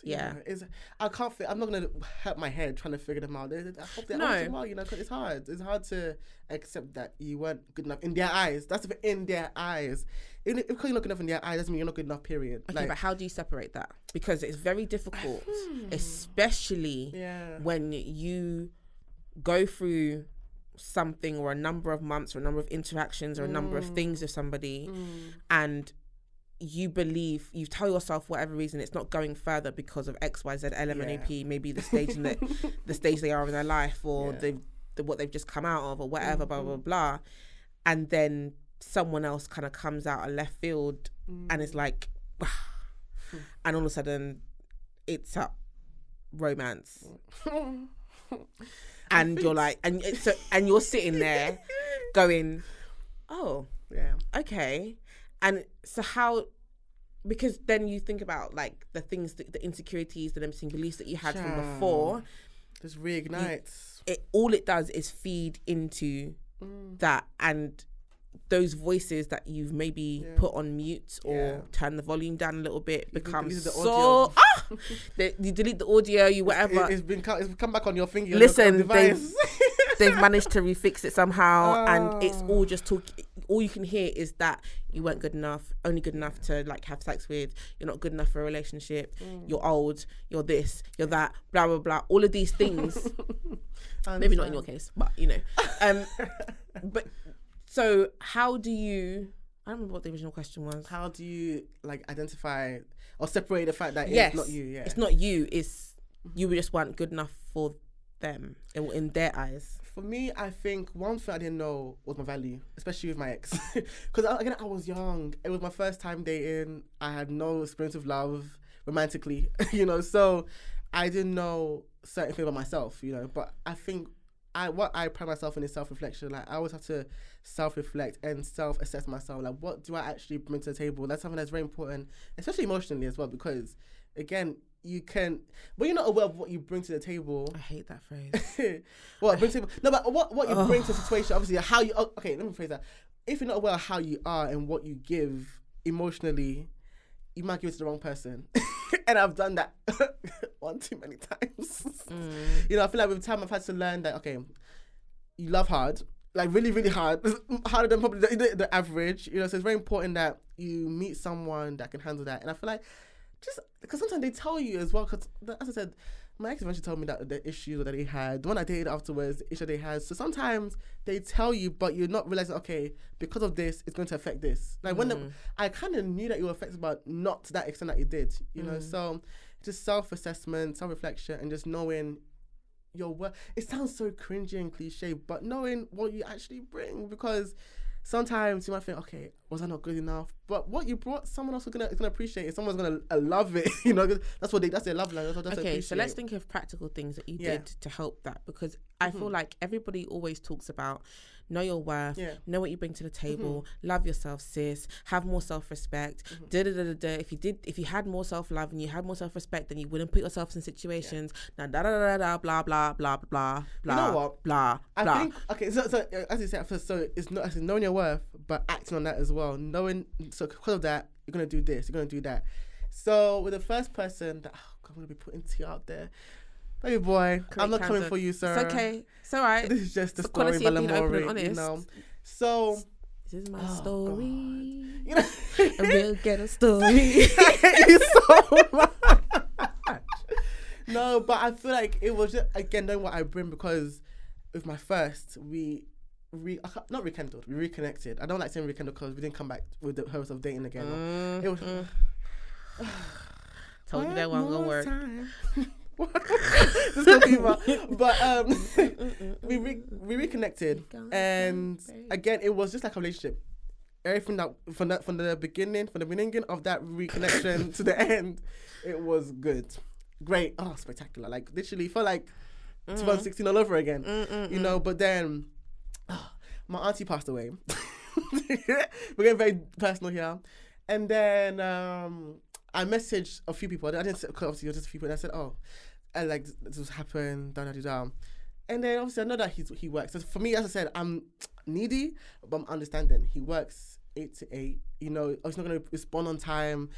Yeah. know, it's I can't. Fi- I'm not gonna hurt my head trying to figure them out. I hope they No. answer well, you know, because it's hard. It's hard to accept that you weren't good enough in their eyes. That's in their eyes. If because you're not good enough in their eyes, doesn't mean you're not good enough. Period. okay like, but how do you separate that because it's very difficult especially yeah, when you go through something or a number of months or a number of interactions or a number of things with somebody Mm. and you believe you tell yourself whatever reason it's not going further because of X, Y, Z, L, M, and O, P, maybe the stage in the the stage they are in their life or Yeah. they've the, what they've just come out of or whatever, blah Mm-hmm. blah blah, and then someone else kind of comes out of left field and Mm. it's like, and all of a sudden, it's up romance, and you're like, and so, and you're sitting there going, oh, yeah, okay and so how because then you think about like the things that, the insecurities the limiting beliefs that you had from before just reignites. it all it does is feed into Mm. that and those voices that you've maybe Yeah. put on mute or Yeah. turn the volume down a little bit You become the so audio. ah! They- you delete the audio you whatever It, has been it's come back on your finger. on your Listen, device. they've managed to refix it somehow and it's Ah. all just talk all you can hear is that you weren't good enough only good enough to like have sex with you're not good enough for a relationship Mm. you're old you're this you're that blah blah blah all of these things. Maybe not in your case but you know. Um but so how do you i don't remember what the original question was. How do you like identify or separate the fact that yes it's not you? Yeah, it's not you it's you just weren't good enough for them in, in their eyes For me, I think one thing I didn't know was my value, especially with my ex. Because again, I was young. It was my first time dating. I had no experience of love romantically, you know. So I didn't know certain things about myself, you know. But I think I what I pride myself in is self reflection. Like I always have to self reflect and self assess myself. Like what do I actually bring to the table? That's something that's very important, especially emotionally as well. Because again, you can but you're not aware of what you bring to the table. i hate that phrase what bring to no, but what what you bring to the situation, obviously, how you. oh, Okay, let me phrase that. If you're not aware of how you are and what you give emotionally, you might give it to the wrong person. and I've done that one too many times. Mm. You know, I feel like with time I've had to learn that okay, you love hard, like really, really hard, harder than probably the, the, the average. You know, so it's very important that you meet someone that can handle that. And I feel like just because sometimes they tell you as well. Because as I said, my ex eventually told me that the issues that he had, the one I dated afterwards, the issue that they had. So sometimes they tell you, but you're not realizing, okay, because of this, it's going to affect this. Like when the, mm. I kind of knew that you were affected, but not to that extent that you did. You know, mm. so just self assessment, self reflection, and just knowing your work. It sounds so cringy and cliche, but knowing what you actually bring because sometimes you might think, okay, was I not good enough? But what you brought, someone else is gonna is gonna appreciate it. Someone's gonna uh, love it. you know, that's what they that's their love language. That's what they okay so let's think of practical things that you Yeah. did to help that because i feel Mhm. like everybody always talks about know your worth Yeah. know what you bring to the table love yourself sis have more self-respect Mm-hmm. da, da, da, da, if you did if you had more self-love and you had more self-respect then you wouldn't put yourself in situations now da, da, da, da, blah blah blah blah blah know what? blah I blah think okay. So, so as you said, first, so it's not it's knowing your worth, but acting on that as well. Knowing so because of that, you're gonna do this, you're gonna do that. So with the first person that oh, God, I'm gonna be putting tea out there. Baby boy, Create I'm not coming for you, sir. It's okay. It's all right. This is just the the story, of being open and Balamori, you honest. know. So, This is my Oh, story. you know, A real ghetto story. I hate you so much. No, but I feel like it was just again knowing what I bring because with my first we re can't- rekindled, we reconnected. I don't like saying rekindled because we didn't come back with the purpose of dating again. It was Mhm. Told you that One gonna work. Time. This gonna be my- but um, we re- we reconnected, and again, it was just like a relationship. Everything that from that from the beginning, from the beginning of that reconnection to the end, it was good, great, oh spectacular! Like literally felt like Mm. 2016 all over again, Mm-mm-mm. you know. But then, my auntie passed away. We're getting very personal here, and then um, I messaged a few people. I didn't obviously just a few people. And I said, "Oh, and like this was happened, da da da da." And then obviously I know that he's he works. So for me, as I said, I'm needy, but I'm understanding. He works eight to eight. You know, he's not gonna respond on time.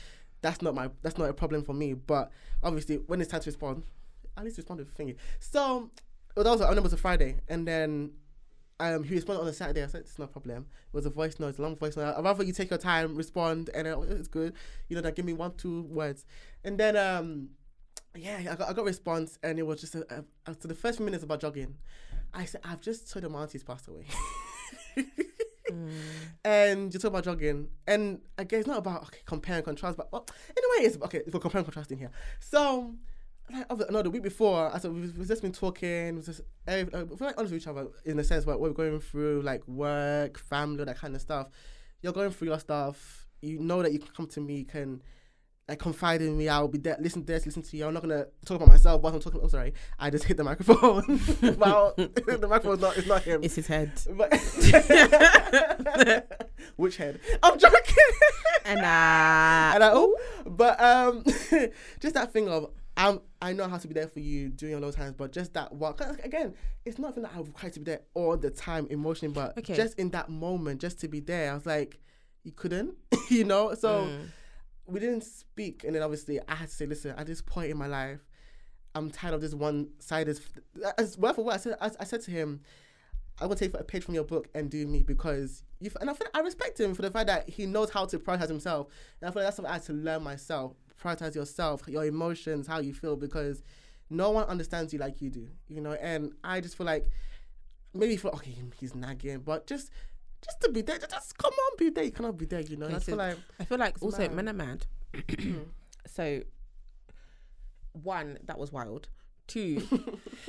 That's not my. That's not a problem for me. But obviously, when it's time to respond, at least respond with thingy. So well, that was I know it was a Friday, and then um, he responded on a Saturday. I said, "It's no problem." It was a voice note, a long voice note. I'd rather you take your time, respond, and uh, it's good. You know, that give me one, two words, and then um, yeah, I got I got a response, and it was just a, a, after the first few minutes about jogging. I said, "I've just told him auntie's passed away." and you talk about jogging, and again, it's not about okay, compare and contrast, but well, in a way, it's okay. We're comparing and contrasting here. So, like, no, the week before, I said we've, we've just been talking, we've just eh, uh, we're like honest with each other in the sense what we're going through, like work, family, that kind of stuff. You're going through your stuff. You know that you can come to me, you can like confide in me. I'll be there, listen to this, listen to you. I'm not gonna talk about myself while I'm talking. Oh, sorry, I just hit the microphone. well, the microphone's not. It's not him. It's his head. But which head? I'm joking. And uh, and I, oh, but um, just that thing of I'm, I know how to be there for you during those times, but just that one. 'cause again, it's not that I require to be there all the time emotionally, but Okay. just in that moment, just to be there. I was like, you couldn't, you know. So Mm. We didn't speak, and then obviously I had to say, listen, at this point in my life, I'm tired of this one sided. As word for word, I said, I, I said to him, I will take a page from your book and do me because you. And I feel I respect him for the fact that he knows how to prioritize himself, and I feel like that's something I had to learn myself. Prioritize yourself, your emotions, how you feel, because no one understands you like you do, you know. And I just feel like maybe for okay, he's nagging, but just. Just to be there, just come on, be there. You cannot be there, you know. Okay, I feel like I feel like also mad. men are mad. so, one that was wild. Two,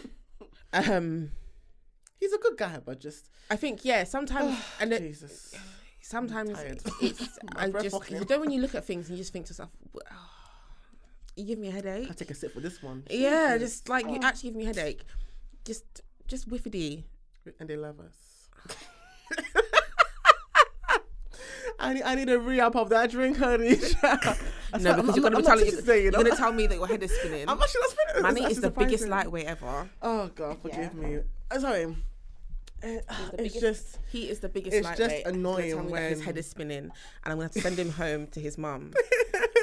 um, he's a good guy, but just I think yeah. Sometimes and it, Jesus. sometimes it's I just you know when you look at things and you just think to yourself, "Well, you give me a headache. I take a sip for this one. Yeah, just like you Oh. actually give me a headache. Just just whiffity. and they love us. I need, I need a re-up of that drink, honey. No, because you're gonna be not telling today, you're gonna tell me that your head is spinning. I'm actually not spinning. Manny is the biggest lightweight ever. Oh God, forgive me. Uh, sorry. Uh, it's biggest- just He is the biggest It's just lightweight. He's annoying that his head is spinning, and I'm gonna have to send him home to his mum.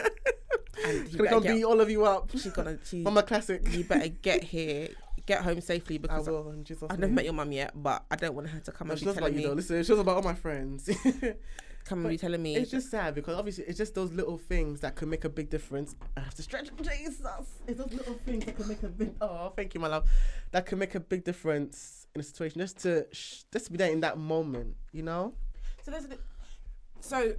and he gonna come beat all of you up. she's gonna. She, Mama classic. you better get here, get home safely I because will. In Jesus' I've never met your mum yet, but I don't want her to come No, and be telling you me, though. Listen, she knows about all my friends. Come and but be telling me. It's just sad because obviously it's just those little things that can make a big difference. I have to stretch. Jesus, it's those little things that can make a big. Oh, thank you, my love. That can make a big difference in a situation. Just to sh- just to be there in that moment, you know. so there's, the- so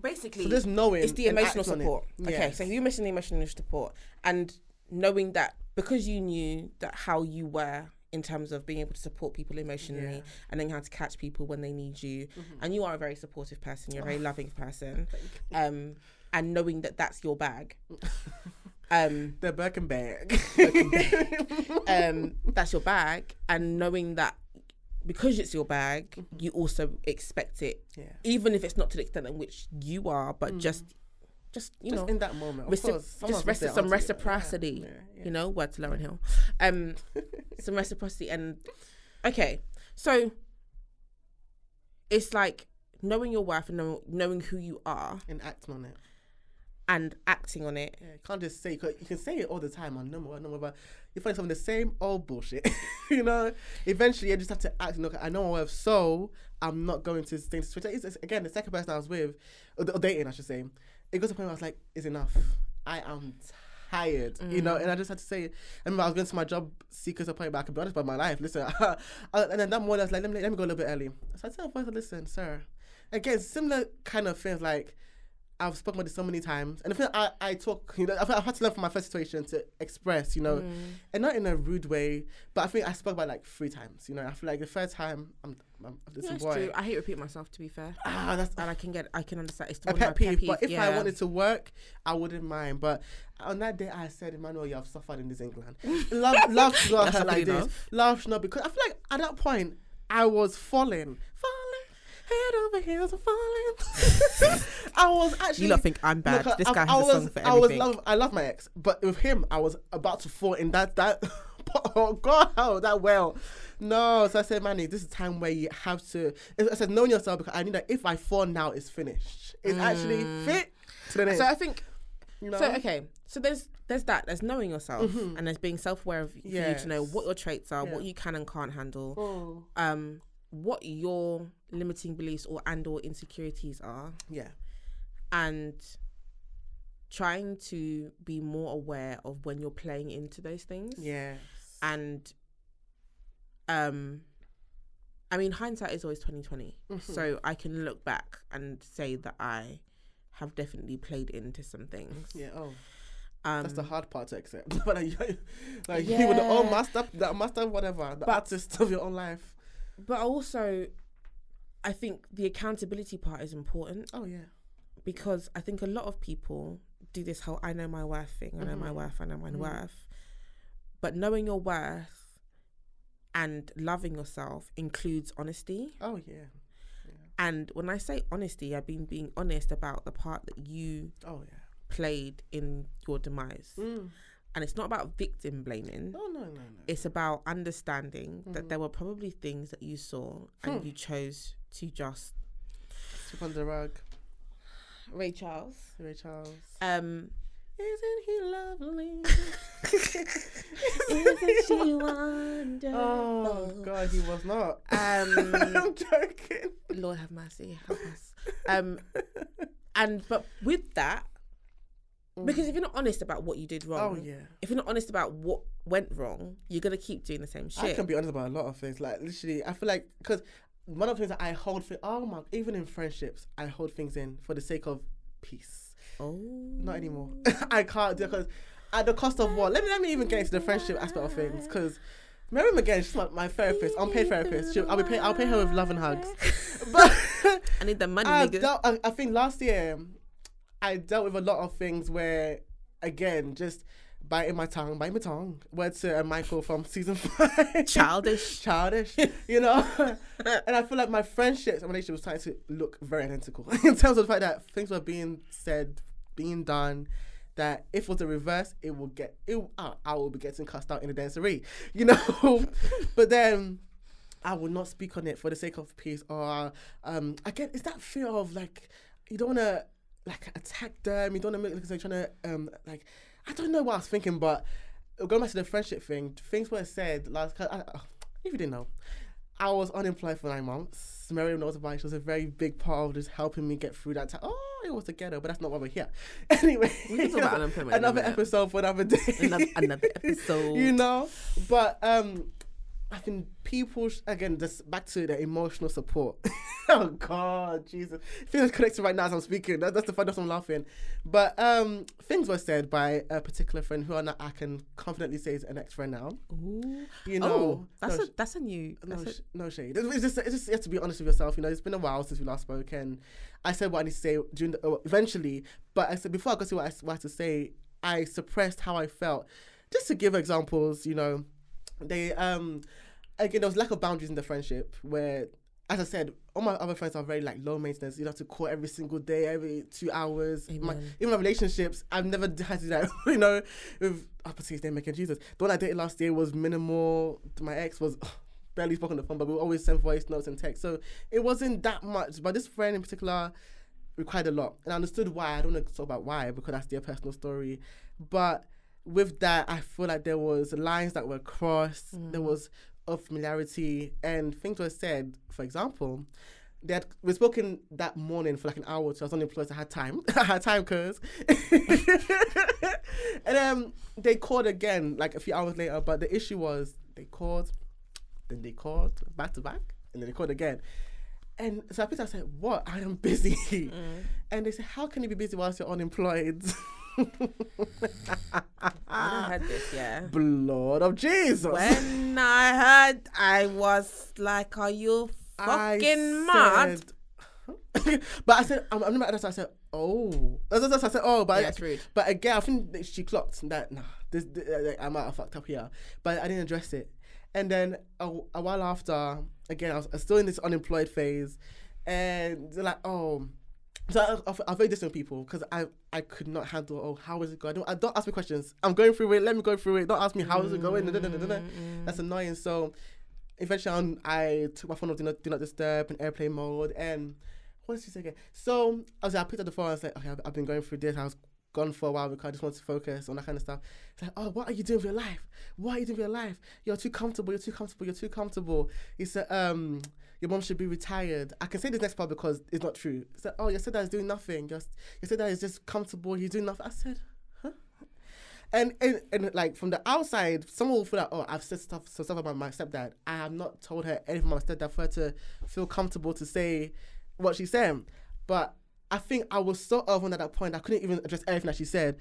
basically, So just knowing it's the emotional act on it. support. Okay, so you mentioned the emotional support and knowing that because you knew that how you were in terms of being able to support people emotionally Yeah. and then how to catch people when they need you Mm-hmm. and you are a very supportive person you're a very loving person um and knowing that that's your bag um the Birkin bag. um that's your bag and knowing that because it's your bag Mm-hmm. you also expect it yeah. even if it's not to the extent in which you are but just just you just know in that moment. Of recip- course, just reci- some reciprocity. Yeah, yeah, You know, word to Lauryn Hill. Um, some reciprocity and okay, so it's like knowing your worth and know, knowing who you are And acting on it. and acting on it. Yeah, you can't just say, 'cause you can say it all the time on number one, number, but you find something the same old bullshit. you know, eventually you just have to act. Look, I know my worth, so I'm not going to stay in this. It's, it's- again, the second person I was with, or, or dating, I should say, it got to the point where I was like, it's enough. I am tired, you mm. know, and I just had to say, I remember I was going to my job seekers appointment, but I can be honest about my life. Listen, and then that morning I was like, let me, let me go a little bit early. So I my voice, listen, sir, again, similar kind of things like, I've spoken about this so many times, and I feel I, I talk, you know, I feel I've had to learn from my first situation to express, you know, mm. and not in a rude way, but I think I spoke about it like three times, you know. I feel like the first time, I'm, I'm Yeah, it's boy, true. I hate repeating myself. To be fair, ah, that's and I can get, I can understand. It's a one of my pet peeve. But if I wanted to work, I wouldn't mind. But on that day, I said, Emmanuel, you have suffered in this England. Love, love should not That's hurt like happy this. enough. Love should not because I feel like at that point, I was falling, falling, head over heels, falling. I was actually. you lot think I'm bad. Look, this I, guy I has was, a song for I was everything. love, I love my ex, but with him, I was about to fall in that that. oh God, that well? No, so I said, Manny, this is a time where you have to. I said, knowing yourself because I knew that if I fall now, it's finished. It's actually fit to the next. Mm. so I think you know? So okay, so there's there's that. There's knowing yourself, and there's being self aware of for you to know what your traits are, what you can and can't handle, Oh, um, what your limiting beliefs or and or insecurities are, yeah, and trying to be more aware of when you're playing into those things. yeah, And um I mean hindsight is always twenty twenty. Mm-hmm. So I can look back and say that I have definitely played into some things. yeah. Oh, Um that's the hard part to accept. but like, like you were the master, that master, whatever, the But- artist of your own life. but also I think the accountability part is important Oh yeah, because I think a lot of people do this whole I know my worth thing, I know my Mhm. worth, I know my Mhm. worth. But knowing your worth and loving yourself includes honesty. oh yeah, And when I say honesty, I've been being honest about the part that you oh yeah. played in your demise. Mm. And it's not about victim blaming. Oh no, no, no. It's about understanding that Mhm. there were probably things that you saw and Hmm. you chose to just Sweep under the rug. Ray Charles. Ray Charles. Um Isn't he lovely? Isn't she wonderful? oh God, he was not. Um I'm joking. Lord have mercy, help us. Um and but with that, because if you're not honest about what you did wrong, Oh yeah. if you're not honest about what went wrong, you're gonna keep doing the same shit. I can be honest about a lot of things. Like literally, I feel like because one of the things that I hold for oh my even in friendships, I hold things in for the sake of peace. Oh, Not anymore. I can't do because at the cost of what? Let me let me even get into the friendship aspect of things because. Miriam again, she's like my therapist, unpaid therapist. She'll, I'll be pay, I'll pay her with love and hugs. But I need the money, I, dealt, I, I think last year I dealt with a lot of things where, again, just biting my tongue, biting my tongue. Word to uh, Michael from season five. Childish. Childish, you know? and I feel like my friendships and relationship was starting to look very identical in terms of the fact that things were being said, being done. That if it was the reverse, it will get it. Uh, I will be getting cast out in the dancery, you know. but then I will not speak on it for the sake of peace. Or um, again, it's that fear of like you don't want to like attack them. You don't want to make like you're trying to um like I don't know what I was thinking, but going back to the friendship thing, things were said last. I, I, if you didn't know, I was unemployed for nine months. Miriam knows about it. She was a very big part of just helping me get through that time. Oh, it was together, but that's not why we're here. Anyway, We can talk about unemployment another episode for another day. Another, another episode. you know, but um, I think people sh- again just back to the emotional support. oh God, Jesus, feels connected right now as I'm speaking. That, that's the fun. That's why I'm laughing. But um, things were said by a particular friend who I, know I can confidently say is an ex friend now. Ooh. You know, oh, that's no, a that's a new. no, That's sh- no shade. It's just, it's just you have to be honest with yourself. You know, it's been a while since we last spoke, and I said what I need to say during the, uh, eventually. But I said before I got to what I, what I had to say, I suppressed how I felt. Just to give examples, you know, they um again there was lack of boundaries in the friendship where. As I said, all my other friends are very like low maintenance. You have to call every single day, every two hours. My, even my relationships, I've never had to do that. You know, with I put his name making Jesus. The one I dated last year was minimal. My ex was barely spoke on the phone, but we always send voice notes and text. So it wasn't that much. But this friend in particular, required a lot, and I understood why. I don't want to talk about why because that's their personal story, but with that, I feel like there was lines that were crossed. There was of familiarity, and things were said. For example, they had we spoken that morning for like an hour, so I was unemployed. So I had time. I had time, cause. and um, they called again like a few hours later, but the issue was they called, then they called back to back, and then they called again. And so I I said, "What? I am busy." And they said, "How can you be busy whilst you're unemployed?" I heard this, yeah. Blood of Jesus. When I heard, I was like, "Are you I fucking mad?" said- but I said, I'm, I'm not mad. I said, oh, that's, that's, I said, oh, but Yeah, rude. But again, I think she clocked that. Nah, this, this uh, I might have fucked up here, but I didn't address it. And then a, a while after, again, I was, I was still in this unemployed phase, and they're like, oh. So I, I, I'm very distant with people because I, I could not handle oh how is it going? Don't, I don't ask me questions. I'm going through it. Let me go through it. Don't ask me how is it going. Da. Mm, mm, mm. That's annoying. So eventually I took my phone off do not, do not disturb and airplane mode and what did she say again? So I was like, I picked up the phone. I was like, okay, I've, I've been going through this. I was gone for a while because I just wanted to focus on that kind of stuff. It's like, oh, what are you doing with your life? What are you doing with your life? You're too comfortable. You're too comfortable. You're too comfortable. He said, um, your mom should be retired. I can say this next part because it's not true. He said, oh, your stepdad is doing nothing. Just your stepdad is just comfortable. He's doing nothing. I said, huh? And, and and like from the outside, someone will feel like, oh, I've said stuff some stuff about my stepdad. I have not told her anything about my stepdad for her to feel comfortable to say what she's saying. But I think I was so overwhelmed at that point. I couldn't even address everything that she said.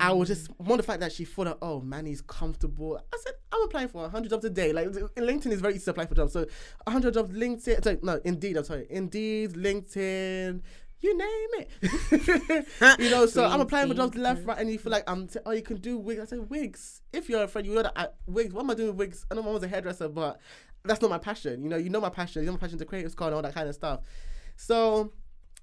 I was just mm. more the fact that she thought oh, man, he's comfortable. I said, I'm applying for 100 jobs a day. Like, LinkedIn is very easy to apply for jobs. So, 100 jobs, LinkedIn, sorry, no, Indeed, I'm sorry, Indeed, LinkedIn, you name it. you know, so I'm applying for jobs left, right, and you feel like I'm, t- oh, you can do wigs. I said, wigs. If you're a friend, you know that I, wigs, what am I doing with wigs? I know my mom's a hairdresser, but that's not my passion. You know, you know my passion. You know my passion to creative school and all that kind of stuff. So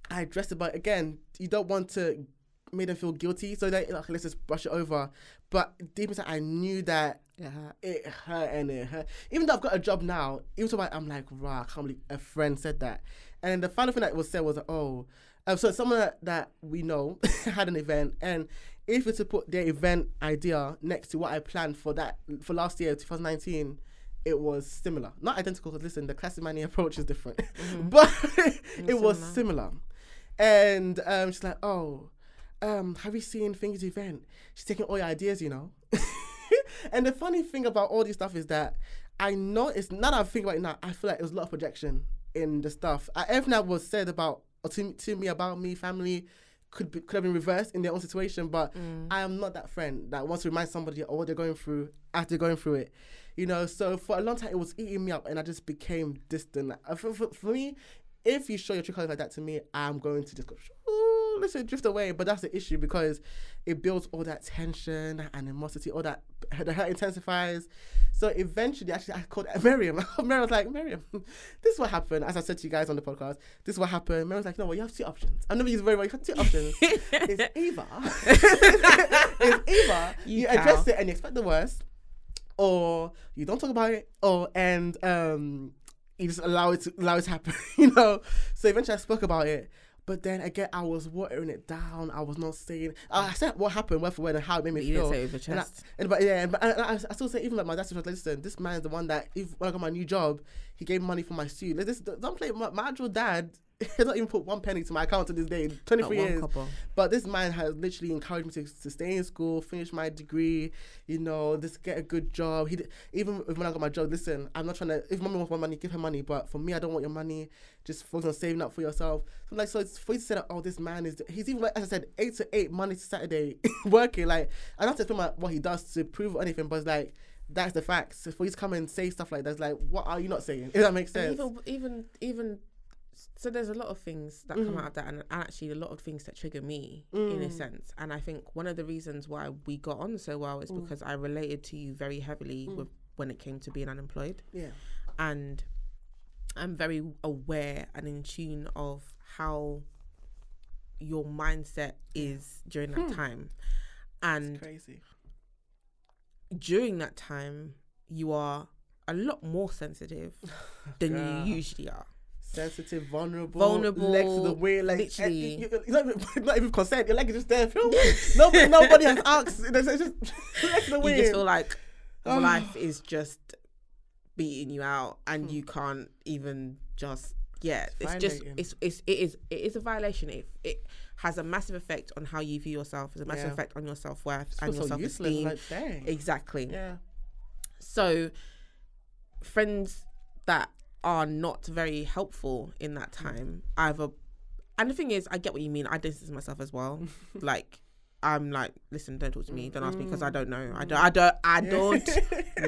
I addressed it, but again, you don't want to make them feel guilty. So that like, let's just brush it over. But deep inside, I knew that Yeah. it hurt and it hurt. Even though I've got a job now, even though I'm like, wow, I can't believe a friend said that. And the final thing that was said was, oh, um, so someone that, that we know had an event, and if we to put their event idea next to what I planned for that for last year, 2019, it was similar, not identical. Because listen, the classic money approach is different, but it was similar. And um, she's like, oh, um, have you seen Fingy's event? She's taking all your ideas, you know. and the funny thing about all this stuff is that I know it's now that I think about it now, I feel like it was a lot of projection in the stuff. I, everything that was said about or to, to me about me, family, could be, could have been reversed in their own situation. But I am not that friend that wants to remind somebody of what they're going through after going through it. You know, so for a long time it was eating me up, and I just became distant. Uh, For, for, for me, if you show your true colors like that to me, I'm going to just go, ooh, listen, drift away. But that's the issue because it builds all that tension, that animosity, all that the hurt intensifies. So eventually, actually, I called Miriam. Miriam was like, Miriam, this is what happened. As I said to you guys on the podcast, this is what happened. Miriam was like, no, well, you have two options. I've never used very well. You have two options. it's either, it's either you, You address it and you expect the worst, or you don't talk about it, or and um, you just allow it to allow it to happen. you know. So eventually, I spoke about it. But then again, I was watering it down. I was not saying. I said what happened, where for when, and how it made me But you feel. didn't say it And I- and, but yeah, but and I, I still say even like my dad was like, listen, this man is the one that if when I got my new job, he gave money for my suit. Like this, don't play my, my actual dad. has not even put one penny to my account to this day. Twenty three years. couple. But this man has literally encouraged me to, to stay in school, finish my degree, you know, just get a good job. He even when I got my job, listen, I'm not trying to. If mommy wants my money, give her money. But for me, I don't want your money. Just focus on saving up for yourself. So like, so it's for you to say that, oh, this man is. He's even like, as I said, eight to eight, Monday to Saturday, working. Like, I don't have to explain my, what he does to prove anything, but it's like. That's the facts. So for you to come and say stuff like that, it's like, what are you not saying? If that makes And sense. even even even so there's a lot of things that come mm. out of that and actually a lot of things that trigger me in a mm. sense. And i think one of the reasons why we got on so well is mm. because i related to you very heavily with when it came to being unemployed. Yeah. and i'm very aware and in tune of how your mindset is during that hmm. time. And Crazy. during that time you are a lot more sensitive than you usually are sensitive, vulnerable, Vulnerable, legs to the wind, like literally. you- you- it's not, even, not even consent. Your leg is just there. nobody, nobody has asked. It's just legs to the you just feel like Oh. life is just beating you out and Hmm. you can't even just yeah it's just it's, it's it is it is a violation it, it has a massive effect on how you view yourself it's a massive Yeah. effect on your self-worth and feel your so self-esteem Like, exactly Yeah. so friends that are not very helpful in that Mm. time either and the thing is i get what you mean i distance myself as well like i'm like listen don't talk to me don't ask me because i don't know i don't i don't i don't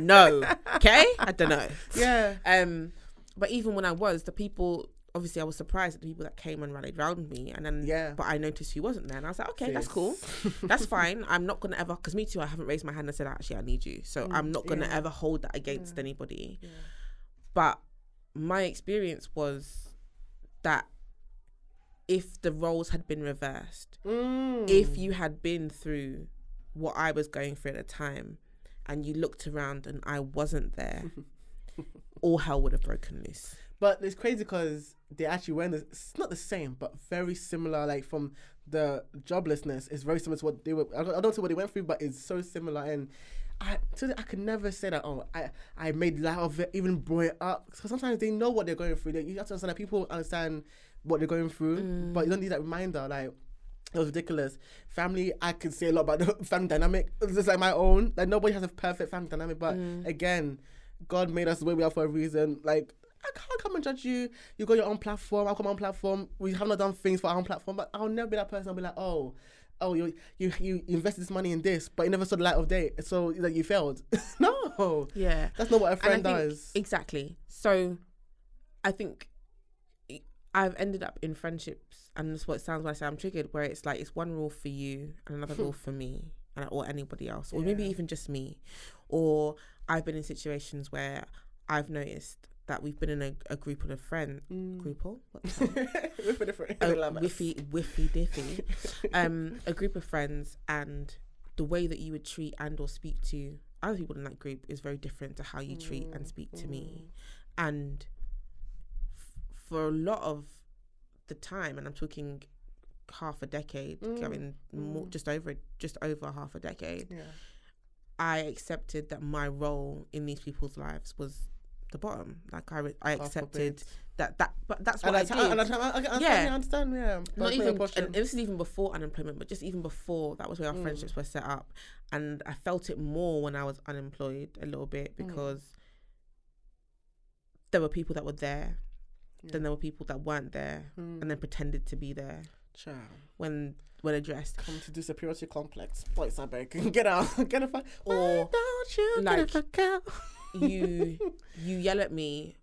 know okay i don't know Yeah. um but even when i was the people obviously i was surprised at the people that came and rallied around me and then Yeah. but i noticed who wasn't there and i was like okay that's cool that's fine i'm not gonna ever because me too i haven't raised my hand and said actually i need you so i'm not gonna Mm, yeah. ever hold that against anybody Yeah. but my experience was that if the roles had been reversed Mm. if you had been through what i was going through at the time and you looked around and i wasn't there all hell would have broken loose But it's crazy because they actually went. It's not the same, but very similar. Like from the joblessness, it's very similar to what they were. I don't, I don't know what they went through, but it's so similar. And I, I could never say that. Oh, I, I made light of it, even brought it up. Because sometimes they know what they're going through. They, you have to understand that people understand what they're going through, mm. but you don't need that reminder. Like it was ridiculous. Family, I could say a lot about the family dynamic. It's just like my own. Like nobody has a perfect family dynamic, but mm. again, God made us the way we are for a reason. Like I can't come and judge you. You got your own platform. I've got my own platform. We have not done things for our own platform, but I'll never be that person. I'll be like, oh, oh, you you you invested this money in this, but you never saw the light of day, so like you failed. no, yeah that's not what a friend think- does. Exactly. So I think I've ended up in friendships, and that's what it sounds like. I say I'm triggered, where it's like it's one rule for you and another rule for me, and or anybody else, or maybe even just me. Or I've been in situations where I've noticed that we've been in a, a group of friends, Mm. group of what? the hell? We're for different. a. Oh, whiffy, whiffy, diffy, um, a group of friends, and the way that you would treat and or speak to other people in that group is very different to how you treat and speak to me. And f- for a lot of the time, and I'm talking half a decade, I mean, more, just over just over half a decade, Yeah. I accepted that my role in these people's lives was the bottom. Like I, re- I God accepted that that, but that's And what I that's did. how, and how, I, I understand, Yeah. yeah. I understand, yeah. not That's not your even and this is even before unemployment but just even before that was where our Mm. friendships were set up and i felt it more when i was unemployed a little bit Mm. because there were people that were there then there were people that weren't there Mm. and then pretended to be there Child. when when addressed Come to do superiority complex. Boys, I beg. Get out. Get a fuck. Or, Why don't you like, get a fuck out? You you yell at me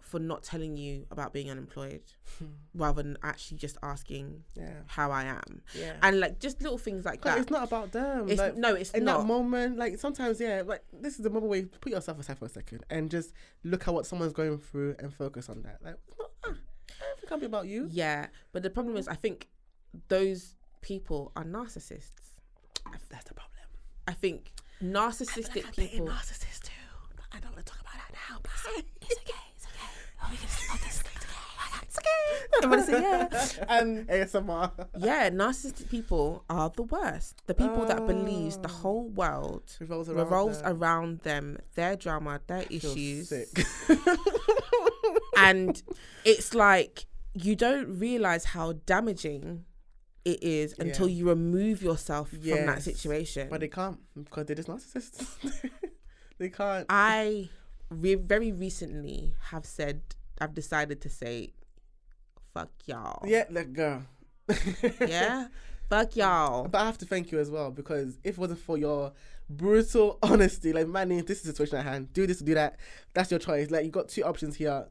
for not telling you about being unemployed rather than actually just asking yeah. how i am Yeah. and like just little things like that it's not about them. It's- like, no it's in not that moment, like sometimes, yeah, like this is the moment where you put yourself aside for a second and just look at what someone's going through and focus on that. Like, it's not, ah, it can't be about you. Yeah, but the problem is, I think those people are narcissists. That's the problem. I think narcissistic people. narcissist too. But I don't want to talk about that now. But it's okay. It's okay. Oh, we can stop this. It's okay. Everybody say yeah. Um, ASMR. yeah, narcissistic people are the worst. The people that believes the Oh. whole world Revolves around revolves them. around them, their drama, their feel issues, sick. and it's like you don't realize how damaging it is until you remove yourself from that situation. But they can't because they're just narcissists. they can't. I re- very recently have said I've decided to say fuck y'all. Yeah, let go. Yeah? fuck y'all. But I have to thank you as well because if it wasn't for your brutal honesty, like Manny, this is the situation at hand. Do this, do that. That's your choice. Like you got two options here.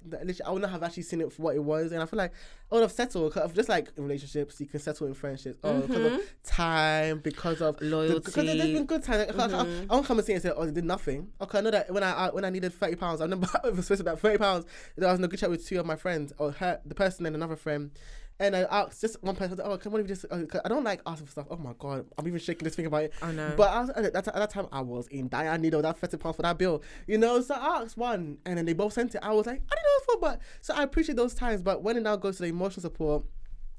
I would not have actually seen it for what it was, and I feel like I would have settled. Cause just like in relationships, you can settle in friendships. Oh, because of mm-hmm. time, because of the- Because there's been good times. Like, I, I, mm-hmm. won't come and say and say, oh, they did nothing. Okay, I know that when I, I when I needed thirty pounds, I remember I was supposed to about thirty pounds. I was in a good chat with two of my friends, or her, the person and another friend. And I asked just one person, oh, can one of you just? Uh, 'cause I don't like asking for stuff. Oh my god, I'm even shaking this thing about it. I know. But I was, at, that, at that time, I was in dire need of that thirty pounds for that bill. You know, so I asked one, and then they both sent it. I was like, I didn't know was. But so I appreciate those times. But when it now goes to the emotional support,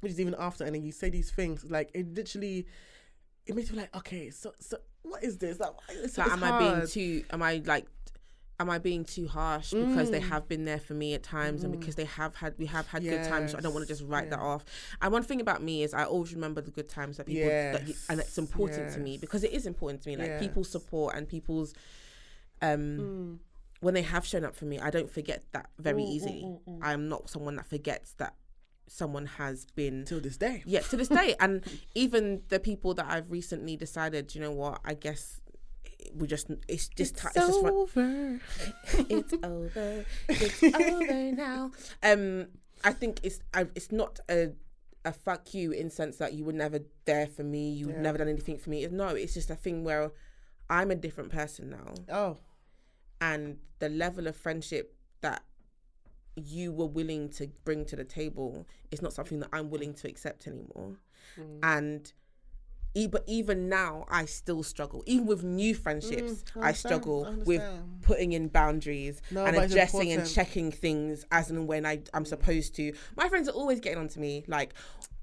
which is even after, and then you say these things, like it literally, it makes you like, okay, so so what is this? Like, it's, like it's am i being too am i like am i being too harsh because they Mm. have been there for me at times and because they have had we have had good times so i don't want to just write that off and one thing about me is i always remember the good times that people that you, and it's Yes, important to me because it is important to me like people's support and people's um Mm. when they have shown up for me i don't forget that very Mm, mm, easily mm, mm. i'm not someone that forgets that someone has been till this day. yeah to this day and even the people that i've recently decided you know what i guess we just it's just ti- it's just over. it's over it's over now um i think it's I, it's not a a fuck you in sense that you were never there for me you've Yeah. never done anything for me no it's just a thing where i'm a different person now Oh, and the level of friendship that you were willing to bring to the table is not something that I'm willing to accept anymore. Mm. And but even now, I still struggle. Even with new friendships, Mm, I I struggle I with putting in boundaries No, and addressing and checking things as and when I, I'm supposed to. My friends are always getting on to me like,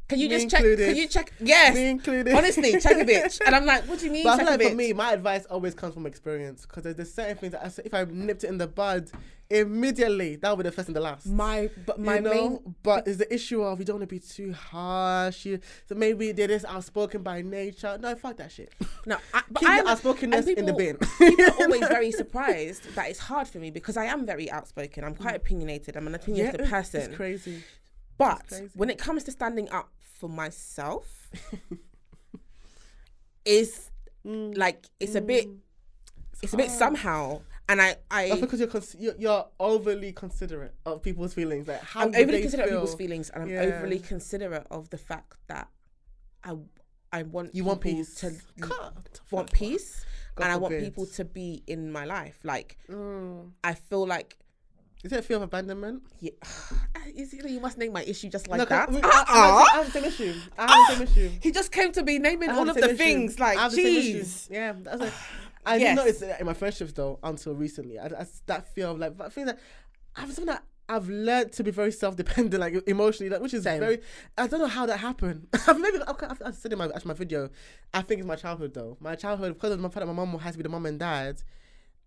can you Me just check? Can you check? Yes. Me included. Honestly, check a bitch. And I'm like, what do you mean? But I feel like for me, my advice always comes from experience because there's, there's certain things that I if I nipped it in the bud immediately, That'll be the first and the last. my but my you know? main but is the issue of you don't want to be too harsh. You, so maybe they're just outspoken by nature. No, fuck that shit. no, I, but Keep I'm, the outspokenness and in the bin. people are always very surprised that it's hard for me because I am very outspoken. I'm quite opinionated. I'm an opinionated it's person. It's crazy. But crazy. when it comes to standing up for myself, is Mm, like it's a bit it's a bit somehow. And I That's because you're, cons- you're you're overly considerate of people's feelings. Like how I'm overly considerate of people's feelings, and I'm Yeah. overly considerate of the fact that I I want You want peace. to God, want peace, God and I want people to be in my life. Like Mm. I feel like Is it a fear of abandonment? Yeah. Is it, you must name my issue just like No, that. I, Uh-uh. I, I have the same issue. I have the same issue. He just came to be naming all of the issue. things. Like, I have the same issue. jeez. Yeah, that's like, I Yes. didn't notice it in my friendships though until recently. I, I, that fear of like, but I think that I've something that I've learned to be very self-dependent, like emotionally, like, which is Same. very. I don't know how that happened. I've maybe I've, I've said in my actually my video. I think it's my childhood though. My childhood because of my fact that my mom has to be the mom and dad.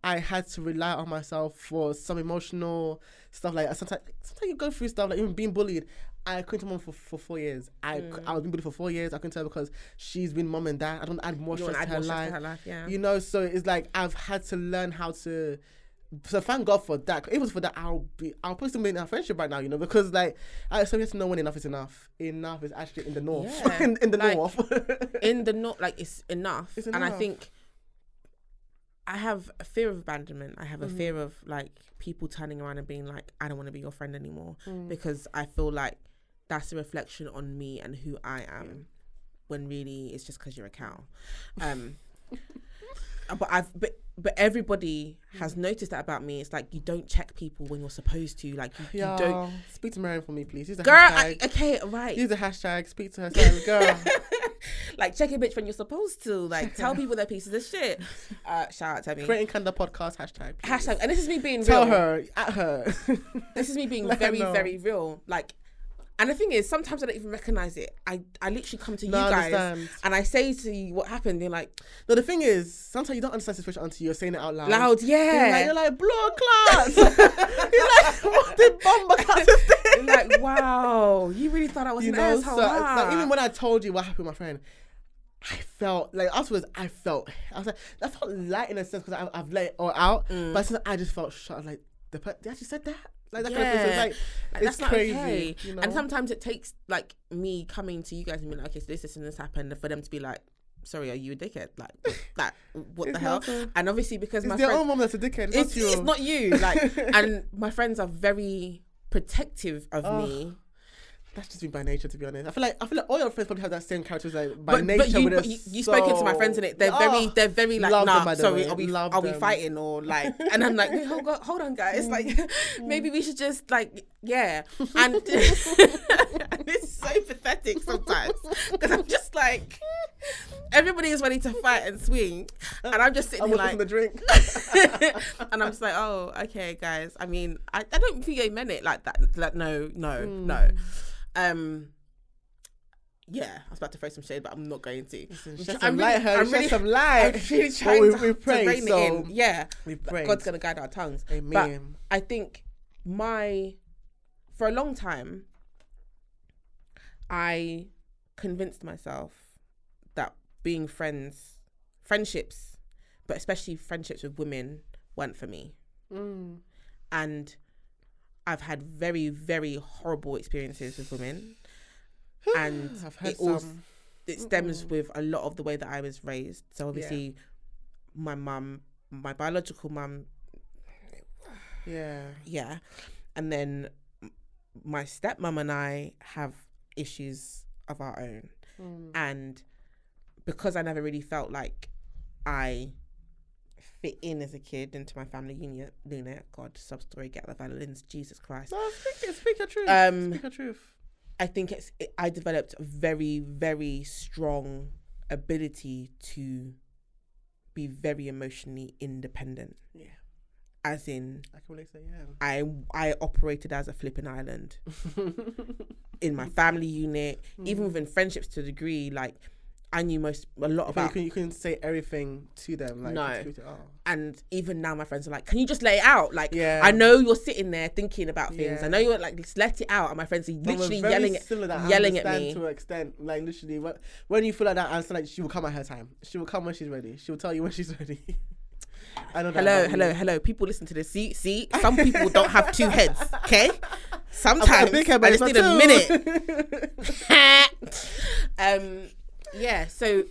I had to rely on myself for some emotional stuff like sometimes sometimes you go through stuff like even being bullied. I couldn't tell mom for, for four years. I Mm. I was being bullied for four years. I couldn't tell because she's been mom and dad. I don't add more stress to to her more stress life. to her life, yeah. You know, so it's like I've had to learn how to. So thank God for that. If it was for that, I'll be I'll probably still be in a friendship right now. You know, because like I so we have to know when enough is enough. Enough is actually in the north. Yeah, in, in the like, north. in the north, like it's enough. It's enough. And I think I have a fear of abandonment. I have a Mm-hmm. fear of like people turning around and being like, I don't want to be your friend anymore Mm. because I feel like that's a reflection on me and who I am. When really it's just because you're a cow. Um, but I've but but everybody Mm. has noticed that about me. It's like you don't check people when you're supposed to. Like you, you don't. speak to Marion for me, please. Use the Girl, I, hashtag. okay, right. Use the hashtag. Speak to her, son, girl. like check a bitch when you're supposed to. Like tell people they're pieces of shit. Uh, shout out to me. Creating Candor podcast hashtag. please. Hashtag, and this is me being Tell real. her at her. This is me being Let very, very real. Like, and the thing is, sometimes I don't even recognize it. I, I literally come to No, you guys understand. and I say to you what happened. You're like, no, the thing is, sometimes you don't understand the situation until you're saying it out loud. loud, You're like, yeah. you're like blood clots. you're like, what did bomber clots? You're like, wow, you really thought I was you an know, asshole. so huh? like, even when I told you what happened with my friend, I felt like afterwards I felt I was like I felt light in a sense because I've let it all out, mm. but since I just felt shocked. I was like the they actually said that like that kind of thing. So it's Yeah. like, Like, it's that's not crazy. okay. You know? And sometimes it takes like me coming to you guys and being like, okay, so this, this, and this happened, and for them to be like, sorry, are you a dickhead? Like, like what the hell? a- And obviously because my their own mom that's a dickhead. It's, it's, not you. it's not you. Like, and my friends are very protective of Oh, me. That's just me by nature, to be honest. I feel like I feel like all your friends probably have that same character as like by But, nature. but you, but you, you spoken to my friends in it. They're Oh, very, they're very like, love them, nah, by sorry, way. are we, Love are we fighting or like? And I'm like, wait, hold on, hold on, guys. Like, Mm. maybe we should just like, yeah. And, it's so pathetic sometimes because I'm just like, everybody is ready to fight and swing, and I'm just sitting I here want like, the drink. and I'm just like, oh, okay, guys. I mean, I, I don't think they meant it like that. Like, no, no, no. Um, yeah, I was about to throw some shade, but I'm not going to. Listen, I'm shed tr- I'm light, really- her. I'm Shed really- some light. I'm really trying we, to, we to pray, rein so it in. Yeah, we but pray. God's gonna guide our tongues. Amen. I think my for a long time I convinced myself that being friends, friendships, but especially friendships with women, weren't for me. Mm. And I've had very, very horrible experiences with women. And it all some. it stems with a lot of the way that I was raised. So Yeah. obviously my mum, my biological mum Yeah. yeah and then my stepmom and i have issues of our own Mm. and because i never really felt like i fit in as a kid into my family unit unit god sub story get the violins jesus christ No, speak, speak your truth. Um, speak your truth. i think it's it, i developed a very very strong ability to be very emotionally independent Yeah. as in I can really say yeah. i i operated as a flipping island in my family unit, even within friendships to a degree, like I knew most a lot But you about couldn't, you couldn't say everything to them. Like, No. could- oh. and even now my friends are like, Can you just let it out? Like Yeah. I know you're sitting there thinking about things. I know you're like just let it out and my friends are But literally yelling at similar that I yelling at me. to an extent. Like literally, when, when you feel like that, I understand like she will come at her time. She will come when she's ready. She will tell you when she's ready. I that Hello, about hello, hello. People listen to this. See, see, some people don't have two heads, okay? I've got a Sometimes big head, but I it's just need a minute. um yeah, so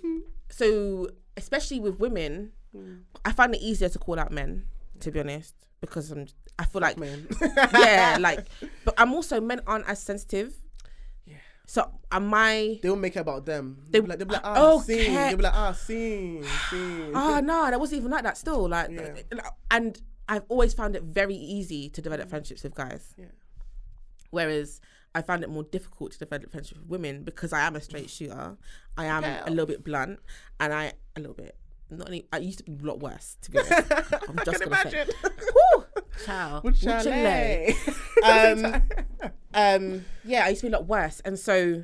so especially with women, I find it easier to call out men, to be honest, because I'm I feel like Man. yeah, like but I'm also men aren't as sensitive. Yeah. So am I They will make it about them. They- They'll be like, they'll be like ah, Okay. scene. They'll be like, ah, scene, scene. Ah no, that wasn't even like that still. Like Yeah. and I've always found it very easy to develop friendships with guys. Yeah. Whereas I found it more difficult to develop friendships with women because I am a straight shooter. I am a little bit blunt and I a little bit not any I used to be a lot worse to be honest. I'm I just can gonna say. imagine. Woo! Ciao. Mucha chalet. Um, um yeah, I used to be a lot worse. And so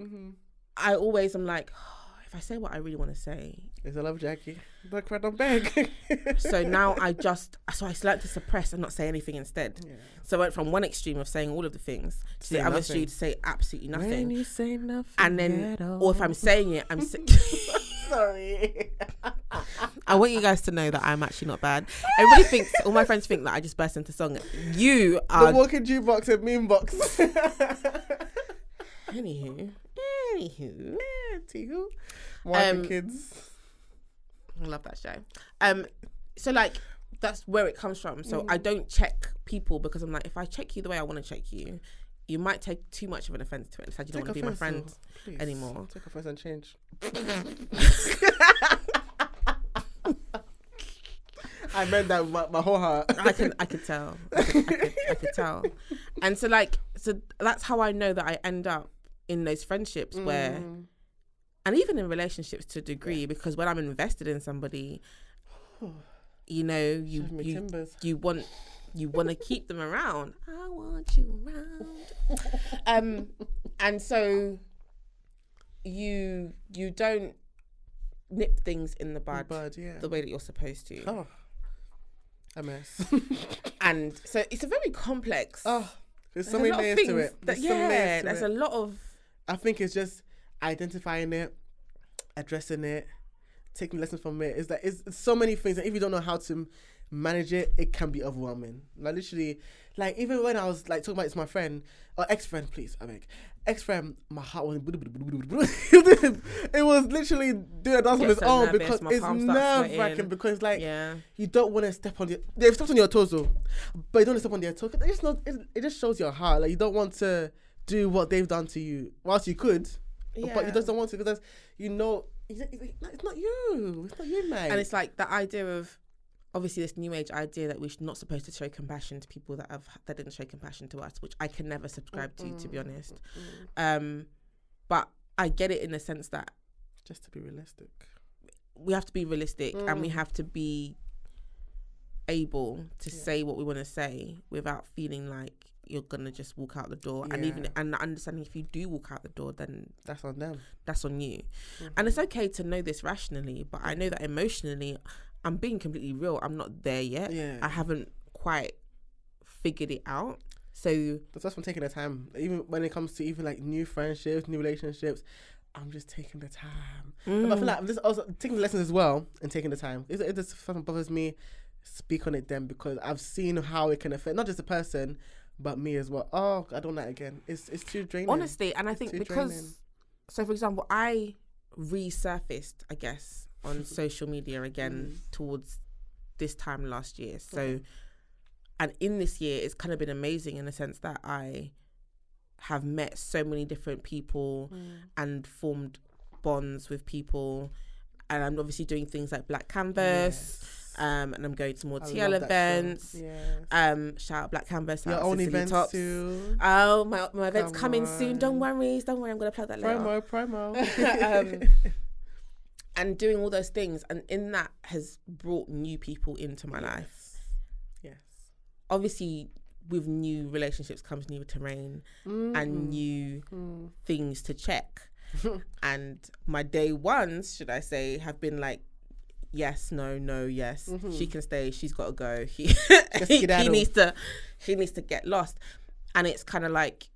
Mhm. I always am like, if I say what I really want to say, It's a love, Jackie. Don't cry, don't beg. so now I just so I learned to suppress and not say anything instead. Yeah. So I went from one extreme of saying all of the things to the Say other extreme to say absolutely nothing. When you say nothing, and then, or if I'm saying it, I'm. Sorry. I want you guys to know that I'm actually not bad. Everybody thinks, all my friends think that I just burst into song. You are the walking jukebox and meme box. Anywho, anywho, Anywho, and Um, kids. I love that show. Um, so like that's where it comes from. So Mm. I don't check people because I'm like, if I check you the way I want to check you, you might take too much of an offense to it. It's like you don't want to be my friend. please. anymore. Take offense and change. I meant that with my, my whole heart. I can I could tell. I could, I, could, I could tell. And so like so that's how I know that I end up in those friendships where Mm. And even in relationships to a degree because when I'm invested in somebody, you know, you you, timbers. you want you want to keep them around. I want you around. um and so you you don't nip things in the bud Bud, yeah. the way that you're supposed to. Oh, a mess. And so it's a very complex oh, there's so many layers to it. There's many yeah, there's it. a lot of I think it's just identifying it, addressing it, taking lessons from it. It's like it's, it's so many things. And if you don't know how to manage it, it can be overwhelming. Like literally, like even when I was like talking about it to my friend or ex friend, please, I beg, ex friend, my heart was it was literally doing a dance on its own because it's nerve wracking because like yeah. you don't want to step on your they've stepped on your toes though but you don't want to step on their toes it just not it, it just shows your heart like you don't want to do what they've done to you whilst you could Yeah. you just don't want to because you know it's not you it's not you mate And it's like the idea of obviously this new age idea that we're not supposed to show compassion to people that have that didn't show compassion to us, which I can never subscribe to, to be honest. Um, but I get it in the sense that just to be realistic we have to be realistic and we Mm. have to be able to Yeah. say what we want to say without feeling like you're gonna just walk out the door and even and understanding if you do walk out the door then That's on them. that's on you Mhm. and it's okay to know this rationally but i know that emotionally i'm being completely real i'm not there yet Yeah. i haven't quite figured it out so that's from taking the time. Even when it comes to even like new friendships, new relationships, I'm just taking the time. But I mm, feel like I'm just also taking the lessons as well and taking the time. It, it just fucking bothers me. Speak on it then because I've seen how it can affect not just the person, but me as well. Oh, I don't like it again. It's it's too draining. honestly and i think because draining. so for example i resurfaced i guess on social media again Mm. towards this time last year so Okay. and in this year it's kind of been amazing in the sense that i have met so many different people and formed bonds with people and i'm obviously doing things like black canvas Yes. Um and i'm going to more I TL love that show. events Yes. um shout out black canvas Your own Tops. too. Oh, my my event's Come coming soon. Don't worry, don't worry. I'm gonna plug that later. Promo, promo. um, and doing all those things, and in that has brought new people into my life. Yes. Obviously, with new relationships comes new terrain and Mhm. new Mm. things to check. and my day ones, should I say, have been like. Yes, no, no, yes. Mhm. She can stay. She's got to go. He, he, he needs to, he needs to get lost. And it's kind of like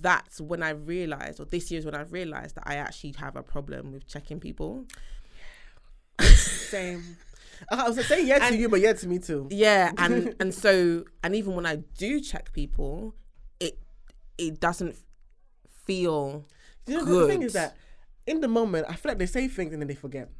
that's when I realized, or this year is when I realized that I actually have a problem with checking people. Same. I was saying yeah to you, but yeah to me too. Yeah, and and so and even when I do check people, it it doesn't feel You know, the thing good. is that in the moment, I feel like they say things and then they forget.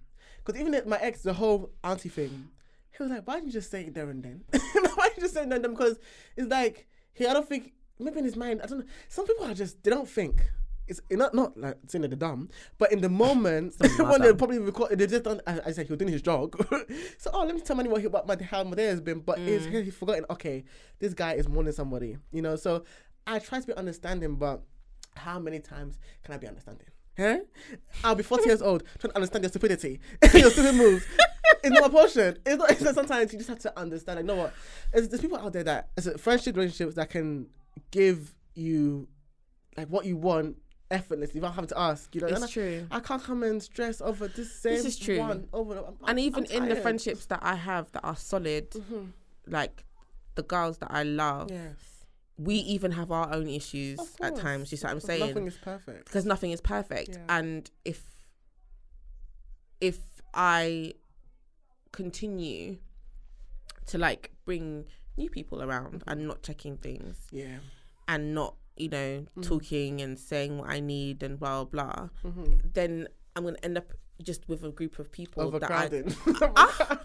Because even my ex, the whole auntie thing, he was like, "Why didn't you just say it there and then? Why didn't you just say it there and then?" Because it's like he, I don't think maybe in his mind, I don't know. Some people are just they don't think. It's not not like saying that they're dumb, but in the moment when they probably record, they just don't. I, I said he was doing his jog, so oh let me tell money what my how my day has been. But is Mm. he's forgotten? Okay, this guy is mourning somebody, you know. So I try to be understanding, but how many times can I be understanding? Huh? I'll be 40 years old trying to understand your stupidity, your stupid moves. It's not a portion. It's not, it's not sometimes you just have to understand. Like, you know what? There's, there's people out there that, a friendship relationships, that can give you like what you want effortlessly without having to ask. You know, And I, it's true. I can't come and stress over this same This is true. one over. I'm, And even in the friendships that I have that are solid, Mhm. like the girls that I love, Yes. We even have our own issues at times. You see what I'm Because Nothing saying? is perfect. Because nothing is perfect, Yeah. and if if I continue to like bring new people around and not checking things Yeah. and not you know Mhm. talking and saying what I need and blah blah, Mm-hmm. then I'm gonna end up just with a group of people that I Overcrowded. Ah.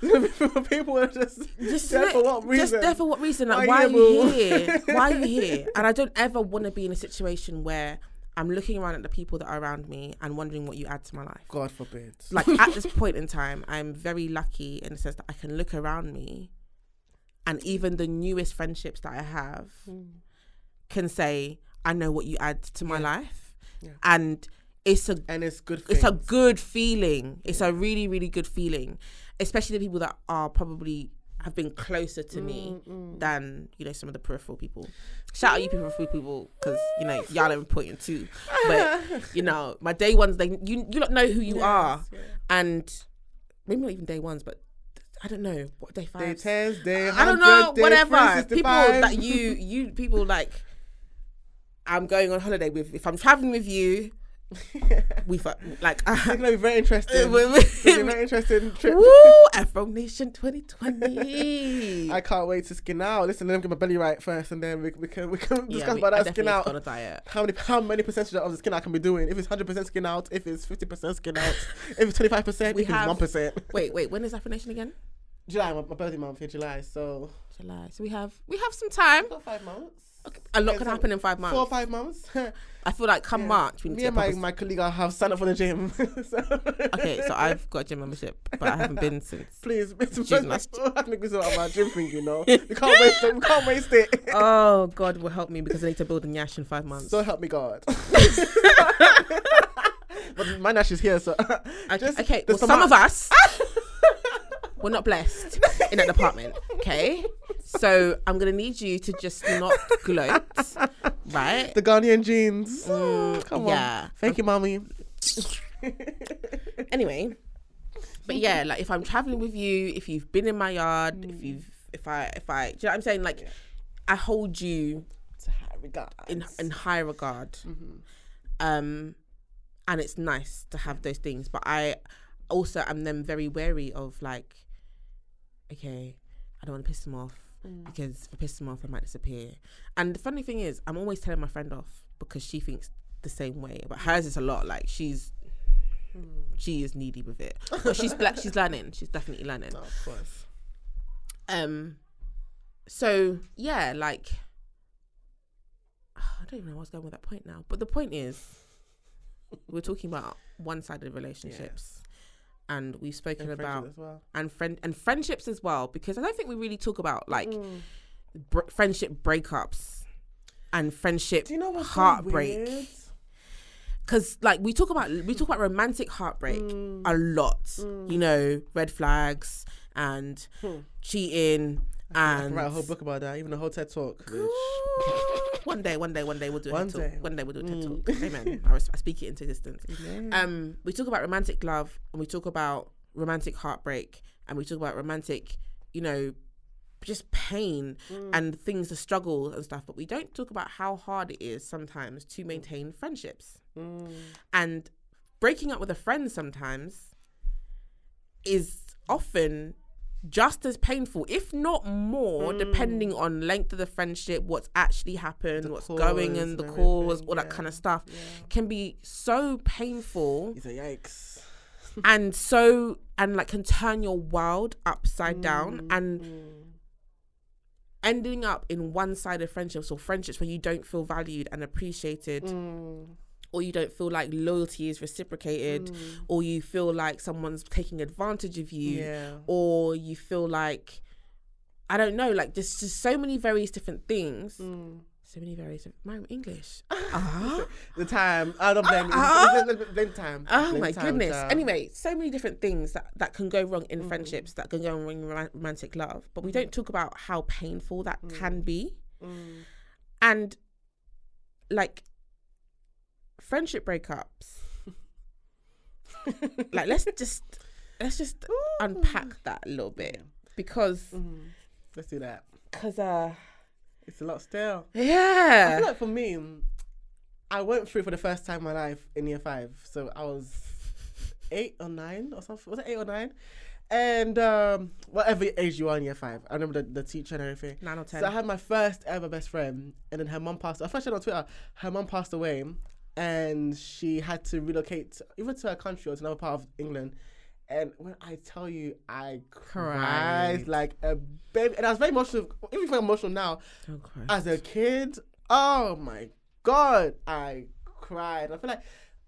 people are just just there for what Just reason? there for what reason? Why Like, why are you here, why are you here? And I don't ever want to be in a situation where I'm looking around at the people that are around me and wondering what you add to my life. God forbid. Like at this point in time, I'm very lucky in the sense that I can look around me, and even the newest friendships that I have can say, "I know what you add to my Yeah. life," Yeah. and it's a and it's good. it's a good feeling. It's a really, really good feeling, especially the people that are probably have been closer to me Mm, mm. than you know some of the peripheral people. Shout out you peripheral people because you know y'all are important too. But you know my day ones, they you you don't know who you Yes, are, yeah. and maybe not even day ones, but I don't know what day Day five. tens, day I don't know, 100, day whatever. People 365. that you you people like. I'm going on holiday with. If I'm traveling with you, we fu- like. It's gonna be very interesting. It's gonna be very interesting trip. Woo! Afro Nation 2020. I can't wait to skin out. Listen, let me get my belly right first, and then we, we can we can discuss we- about that skin out. on a diet. How many how many percentage of the skin out can be doing? If it's hundred percent skin out, if it's fifty percent skin out, if it's twenty five percent, We if it's have- one percent. Wait, wait. When is Afro Nation again? July, my, my birthday month here, July. So July. So we have we have some time. about five months. A lot Yeah, can so happen in five months. Four or five months. I feel like come Yeah. March we need Me to and my, my colleague have signed up for the gym. so, Okay, so I've got a gym membership, but I haven't been since. please, June last I have to make this about my gym thing. You know, we can't waste it. We can't waste it. Oh God will help me because I need to build a Nyash in five months. So help me God. but my Nash is here, so Okay, just okay. Well, some of us we're not blessed in that department. Okay, so I'm gonna need you to just not gloat, right? the Ghanaian genes. Mm, Come on. yeah. Thank you, mommy. Anyway, but yeah, like if I'm traveling with you, if you've been in my yard, Mm. if you've, if I, if I, do you know what I'm saying? Like, I hold you To high regard. in in high regard. Mm-hmm. um and it's nice to have those things but i also am then very wary of like okay i don't want to piss them off Mm. because if i piss them off i might disappear and the funny thing is i'm always telling my friend off because she thinks the same way but hers is a lot like she's Mm. she is needy with it but she's black she's learning she's definitely learning No, of course. um so yeah like i don't even know where i was going with that point now but the point is we're talking about one-sided relationships and we've spoken And about well. and friend and friendships as well because i don't think we really talk about like Mm. br- friendship breakups and friendship Do you know what's heartbreak because like we talk about we talk about romantic heartbreak Mm. a lot you know red flags and Hmm. cheating I and can write a whole book about that, even a whole TED talk. bitch. one day, one day, one day we'll do a One TED day. talk. One day we'll do a TED Mm. talk. Amen. I, res- I speak it into existence. Amen. Um, we talk about romantic love, and we talk about romantic heartbreak, and we talk about romantic, you know, just pain Mm. and things, the struggle and stuff. But we don't talk about how hard it is sometimes to maintain friendships Mm. and breaking up with a friend sometimes is often just as painful, if not more, depending on length of the friendship, what's actually happened, The what's going and the cause, all that yeah. kind of stuff, Yeah. can be so painful He's a yikes. and so and like can turn your world upside down and Mm. ending up in one-sided friendships or friendships where you don't feel valued and appreciated Mm. Or you don't feel like loyalty is reciprocated Mm. or you feel like someone's taking advantage of you Yeah. or you feel like I don't know, like there's just so many various different things. Mm. So many various my English. Ah. The time. I don't blame Blame time. Oh Blame my time, goodness. child. Anyway, so many different things that, that can go wrong in Mhm. friendships, that can go wrong in romantic love. But we don't talk about how painful that Mm. can be. Mm. And like friendship breakups. like let's just let's just unpack that a little bit because Mhm. Let's do that. because uh It's a lot still. I yeah feel like for me, I went through for the first time in my life in year five. So I was eight or nine or something. Was it eight or nine? And um, whatever age you are in year five, I remember the, the teacher and everything. nine or ten. So I had my first ever best friend, and then her mum passed. I first shared on Twitter. Her mum passed away, and she had to relocate either to a country or to another part of England. And when I tell you, I cried Cried. like a baby, and I was very emotional. Even very emotional now. Don't. As a kid, oh my god, I cried. I feel like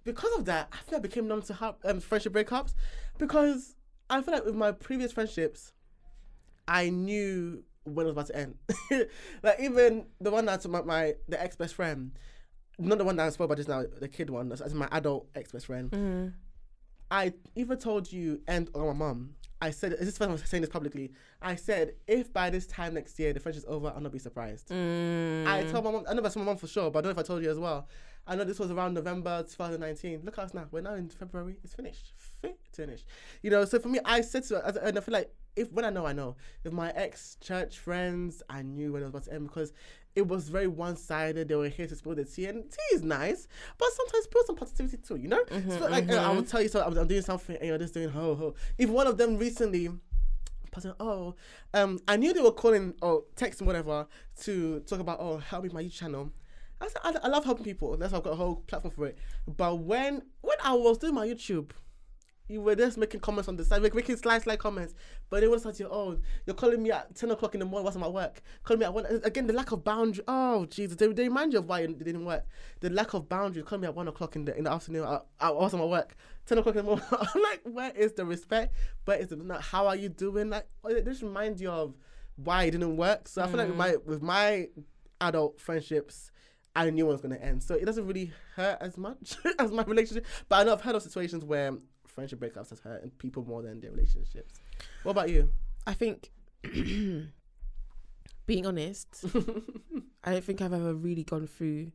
because of that, I feel I became numb to heart, um, friendship breakups because I feel like with my previous friendships, I knew when it was about to end. like even the one that's my, my the ex best friend, not the one that I spoke about just now, the kid one, that's, that's my adult ex best friend. Mm. I even told you and or my mum. I said, is this first time I'm saying this publicly? I said, if by this time next year the friendship's over, I'll not be surprised. Mm. I told my mom, I know that's my mom for sure, but I don't know if I told you as well. I know this was around November 2019. Look at us now. We're now in February. It's finished. Fi- Finished. You know, so for me, I said to her, and I feel like if when I know, I know. If my ex church friends, I knew when it was about to end because it was very one sided. They were here to spill the tea, and tea is nice, but sometimes spill some positivity too, you know? so like, uh, I will tell you, so I'm, I'm doing something, and you're just doing ho ho. Even one of them recently, person, oh, um, I knew they were calling or texting whatever to talk about, oh, help me my YouTube channel. I said, I, I love helping people. That's why I've got a whole platform for it. But when when I was doing my YouTube, you were just making comments on the side, make- making slight, slight comments. But they want to start you, oh, you're calling me at 10 o'clock in the morning whilst I'm at work. Calling me at one. Again, the lack of boundary. Oh, Jesus. They, they remind you of why it didn't work. The lack of boundaries. Calling me at 1 o'clock in the, in the afternoon uh, whilst I'm at work. 10 o'clock in the morning. I'm like, where is the respect? Is the, not, how are you doing? Like, it just reminds you of why it didn't work. So I feel like with my, with my adult friendships, I knew it was going to end. So it doesn't really hurt as much as my relationship. But I know I've heard of situations where friendship breakups has hurt people more than their relationships. What about you? I think, being honest, I don't think I've ever really gone through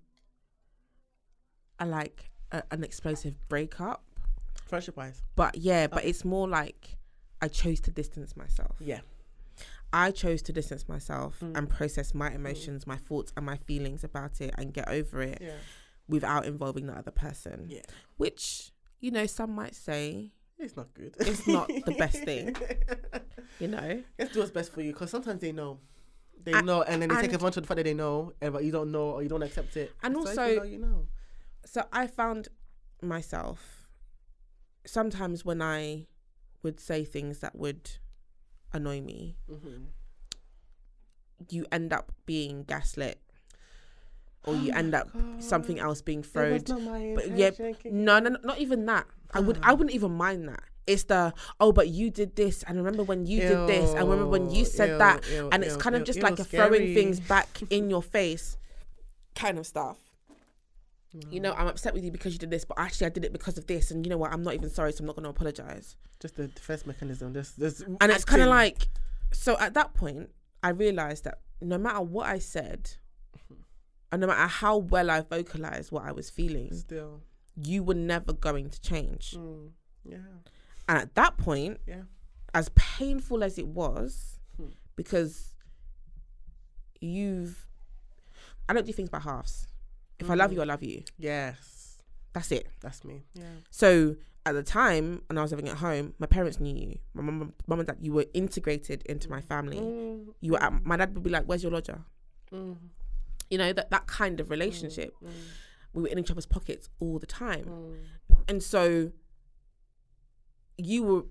a like a, an explosive breakup. Friendship wise. But yeah, but it's more like I chose to distance myself. Yeah. I chose to distance myself Mm. and process my emotions, my thoughts, and my feelings about it and get over it Yeah. without involving the other person. Yeah. Which, you know, some might say, It's not good. It's not the best thing. you know, Let's do what's best for you because sometimes they know. They And- know, and then they take and- advantage of the fact that they know, and but you don't know or you don't accept it. And So also- you know, you know. so I found myself sometimes when I would say things that would annoy me, Mm-hmm. you end up being gaslit or you Oh end my up something else being thrown. was not my But yeah. No, no, no, not even that. I would, I Ah. wouldn't even mind that. It's the oh, but you did this, and remember when you did this, and remember when you said ew, that, ew, and it's ew, kind of just ew, like a throwing things back in your face, kind of stuff. You know, I'm upset with you because you did this, but actually I did it because of this, and you know what? I'm not even sorry, so I'm not going to apologize. just the defense mechanism. This, this, And it's kind of like, so at that point, I realized that no matter what I said, and no matter how well I vocalized what I was feeling, still, you were never going to change. mm, yeah, And at that point, yeah, as painful as it was, Hmm. because you've, I don't do things by halves. If I love Mm. you, I love you. yes, That's it. that's me. Yeah, So at the time, when I was living at home, my parents knew you. My mum, mum and dad, you were integrated into my family. Mm, You were. At, my dad would be like, "Where's your lodger?" Mm, You know that that kind of relationship. mm, We were in each other's pockets all the time, mm. and so you were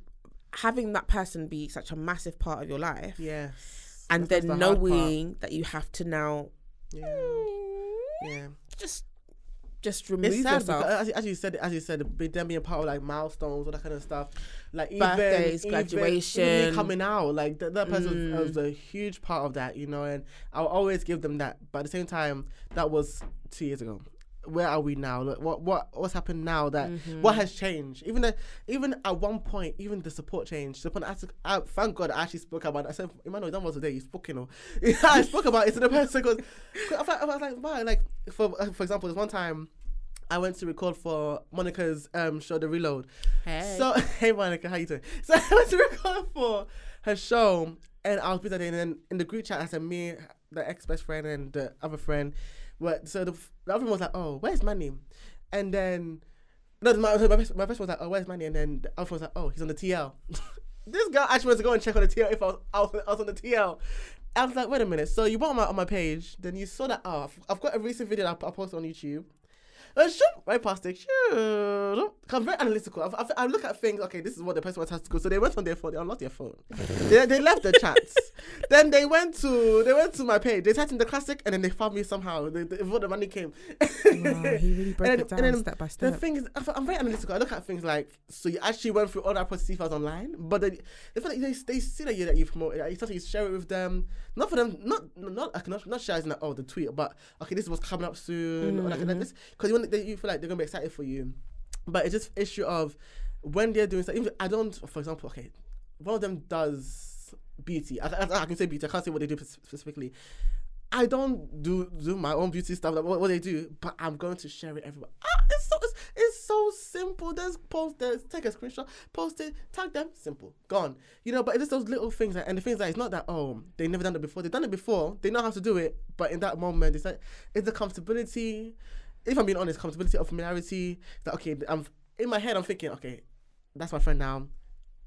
having that person be such a massive part of your life, yes, and That's- that's then the knowing that you have to now yeah, yeah. just just remove It's sad yourself. because, as, as you said, as you said, be them being part of like milestones, all that kind of stuff, like Birthdays, even, graduation. even coming out, like that, that person Mm. was, was a huge part of that, you know. And I'll always give them that, but at the same time, that was two years ago. Where are we now? Like, what what what's happened now? That Mm-hmm. what has changed? Even the, even at one point, even the support changed. So when I, I thank God I actually spoke about. it. I said, Emmanuel, that was today. You spoke, you know. I spoke about it to the person because I, was- I was like, wow. Like for for example, there's one time. I went to record for Monica's um show, The Reload. Hey. So hey Monica, how you doing? So I went to record for her show, and I was busy, and then in the group chat, I said me, the ex best friend, and the other friend. What? So the, the other one was like, "Oh, where's Manny?" And then no, my my best, my was like, "Oh, where's Manny?" And then the other one was like, "Oh, he's on the TL." this girl actually went to go and check on the TL if I was, I was, I was on the TL. I was like, wait a minute. So you went on my, on my page, then you saw that. Oh, I've- I've got a recent video that I posted on YouTube. Uh, right past it. I'm very analytical. I, I, I look at things. Okay, this is what the person wants to go. So they went on their phone. They unlocked their phone. they, they left the chat. then they went to they went to my page. They typed in the classic, and then they found me somehow. They, they, before the money came. Wow, he really broke And it down and then step by The thing is, I'm- I'm very analytical. I look at things like, so you actually went through all that process if I was online, but they, they feel like they, they see that you that you promote it. You share it with them, not for them, not not like, not, not sharing that oh the tweet, but okay, this is what's coming up soon, or like Mhm. this because you want they, you feel like they're gonna be excited for you, but it's just issue of when they're doing something. I don't, for example, okay, one of them does beauty. I, I, I can say beauty. I can't say what they do specifically. I don't do do my own beauty stuff like what, what they do, but I'm going to share it everywhere. Ah, it's so it's, it's so simple. There's post there's take a screenshot, post it, tag them, simple, gone. You know, but it's just those little things, and the things that it's not that oh they never done it before. They've done it before. They know how to do it, but in that moment, it's like it's the comfortability. If I'm being honest, comfortability of familiarity. That okay, I'm in my head. I'm thinking, okay, that's my friend now.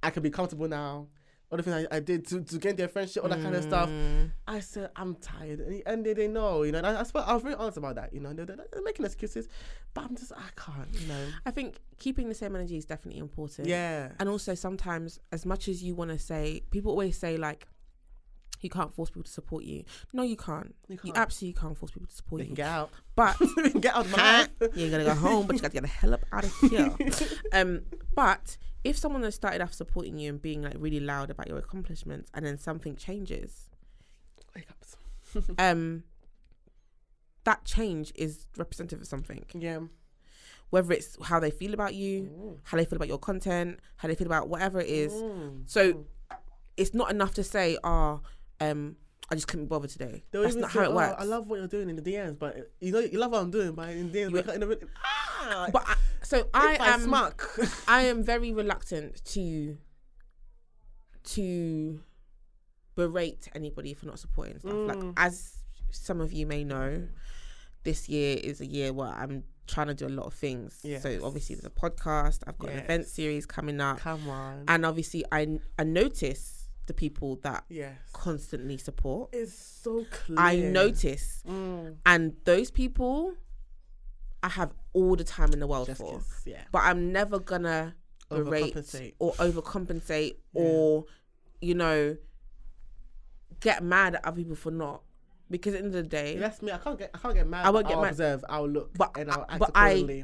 I can be comfortable now. All the things I, I did to, to gain their friendship, all that kind of stuff. Mm. I said I'm tired, and, and they, they know, you know. I, I, I was very honest about that, you know. They're, they're, they're making excuses, but I'm just I can't, you know. I think keeping the same energy is definitely important. Yeah, And also sometimes, as much as you want to say, people always say like, you can't force people to support you. No, you can't. you You can't. absolutely can't force people to support you. get out. But get out of my life. you ain't gonna go home, but you got to get the hell up out of here. um, but if someone has started off supporting you and being like really loud about your accomplishments, and then something changes, Wake up. um, that change is representative of something. Yeah. Whether it's how they feel about you, Mm. how they feel about your content, how they feel about whatever it is. Mm. So it's not enough to say, "Oh, um, I just couldn't bother today." They'll That's not say, how it "Oh, works. I love what you're doing in the DMs, but you know you love what I'm doing, but in the DMs, in the, ah, But I, so I I am. smack. I am very reluctant to to berate anybody for not supporting stuff. Like Mm. as some of you may know, this year is a year where I'm trying to do a lot of things. Yes. So obviously there's a podcast, I've got an event series coming up. Come on. And obviously I I notice the people that yes. constantly support. It's so clear. I notice Mm. and those people I have all the time in the world Just for. kiss, yeah. But I'm never gonna berate or overcompensate Yeah. or you know get mad at other people for not because at the end of the day That's me. I can't get. I can't get mad. I won't get I'll mad. observe. I'll look. But and I'll act but I-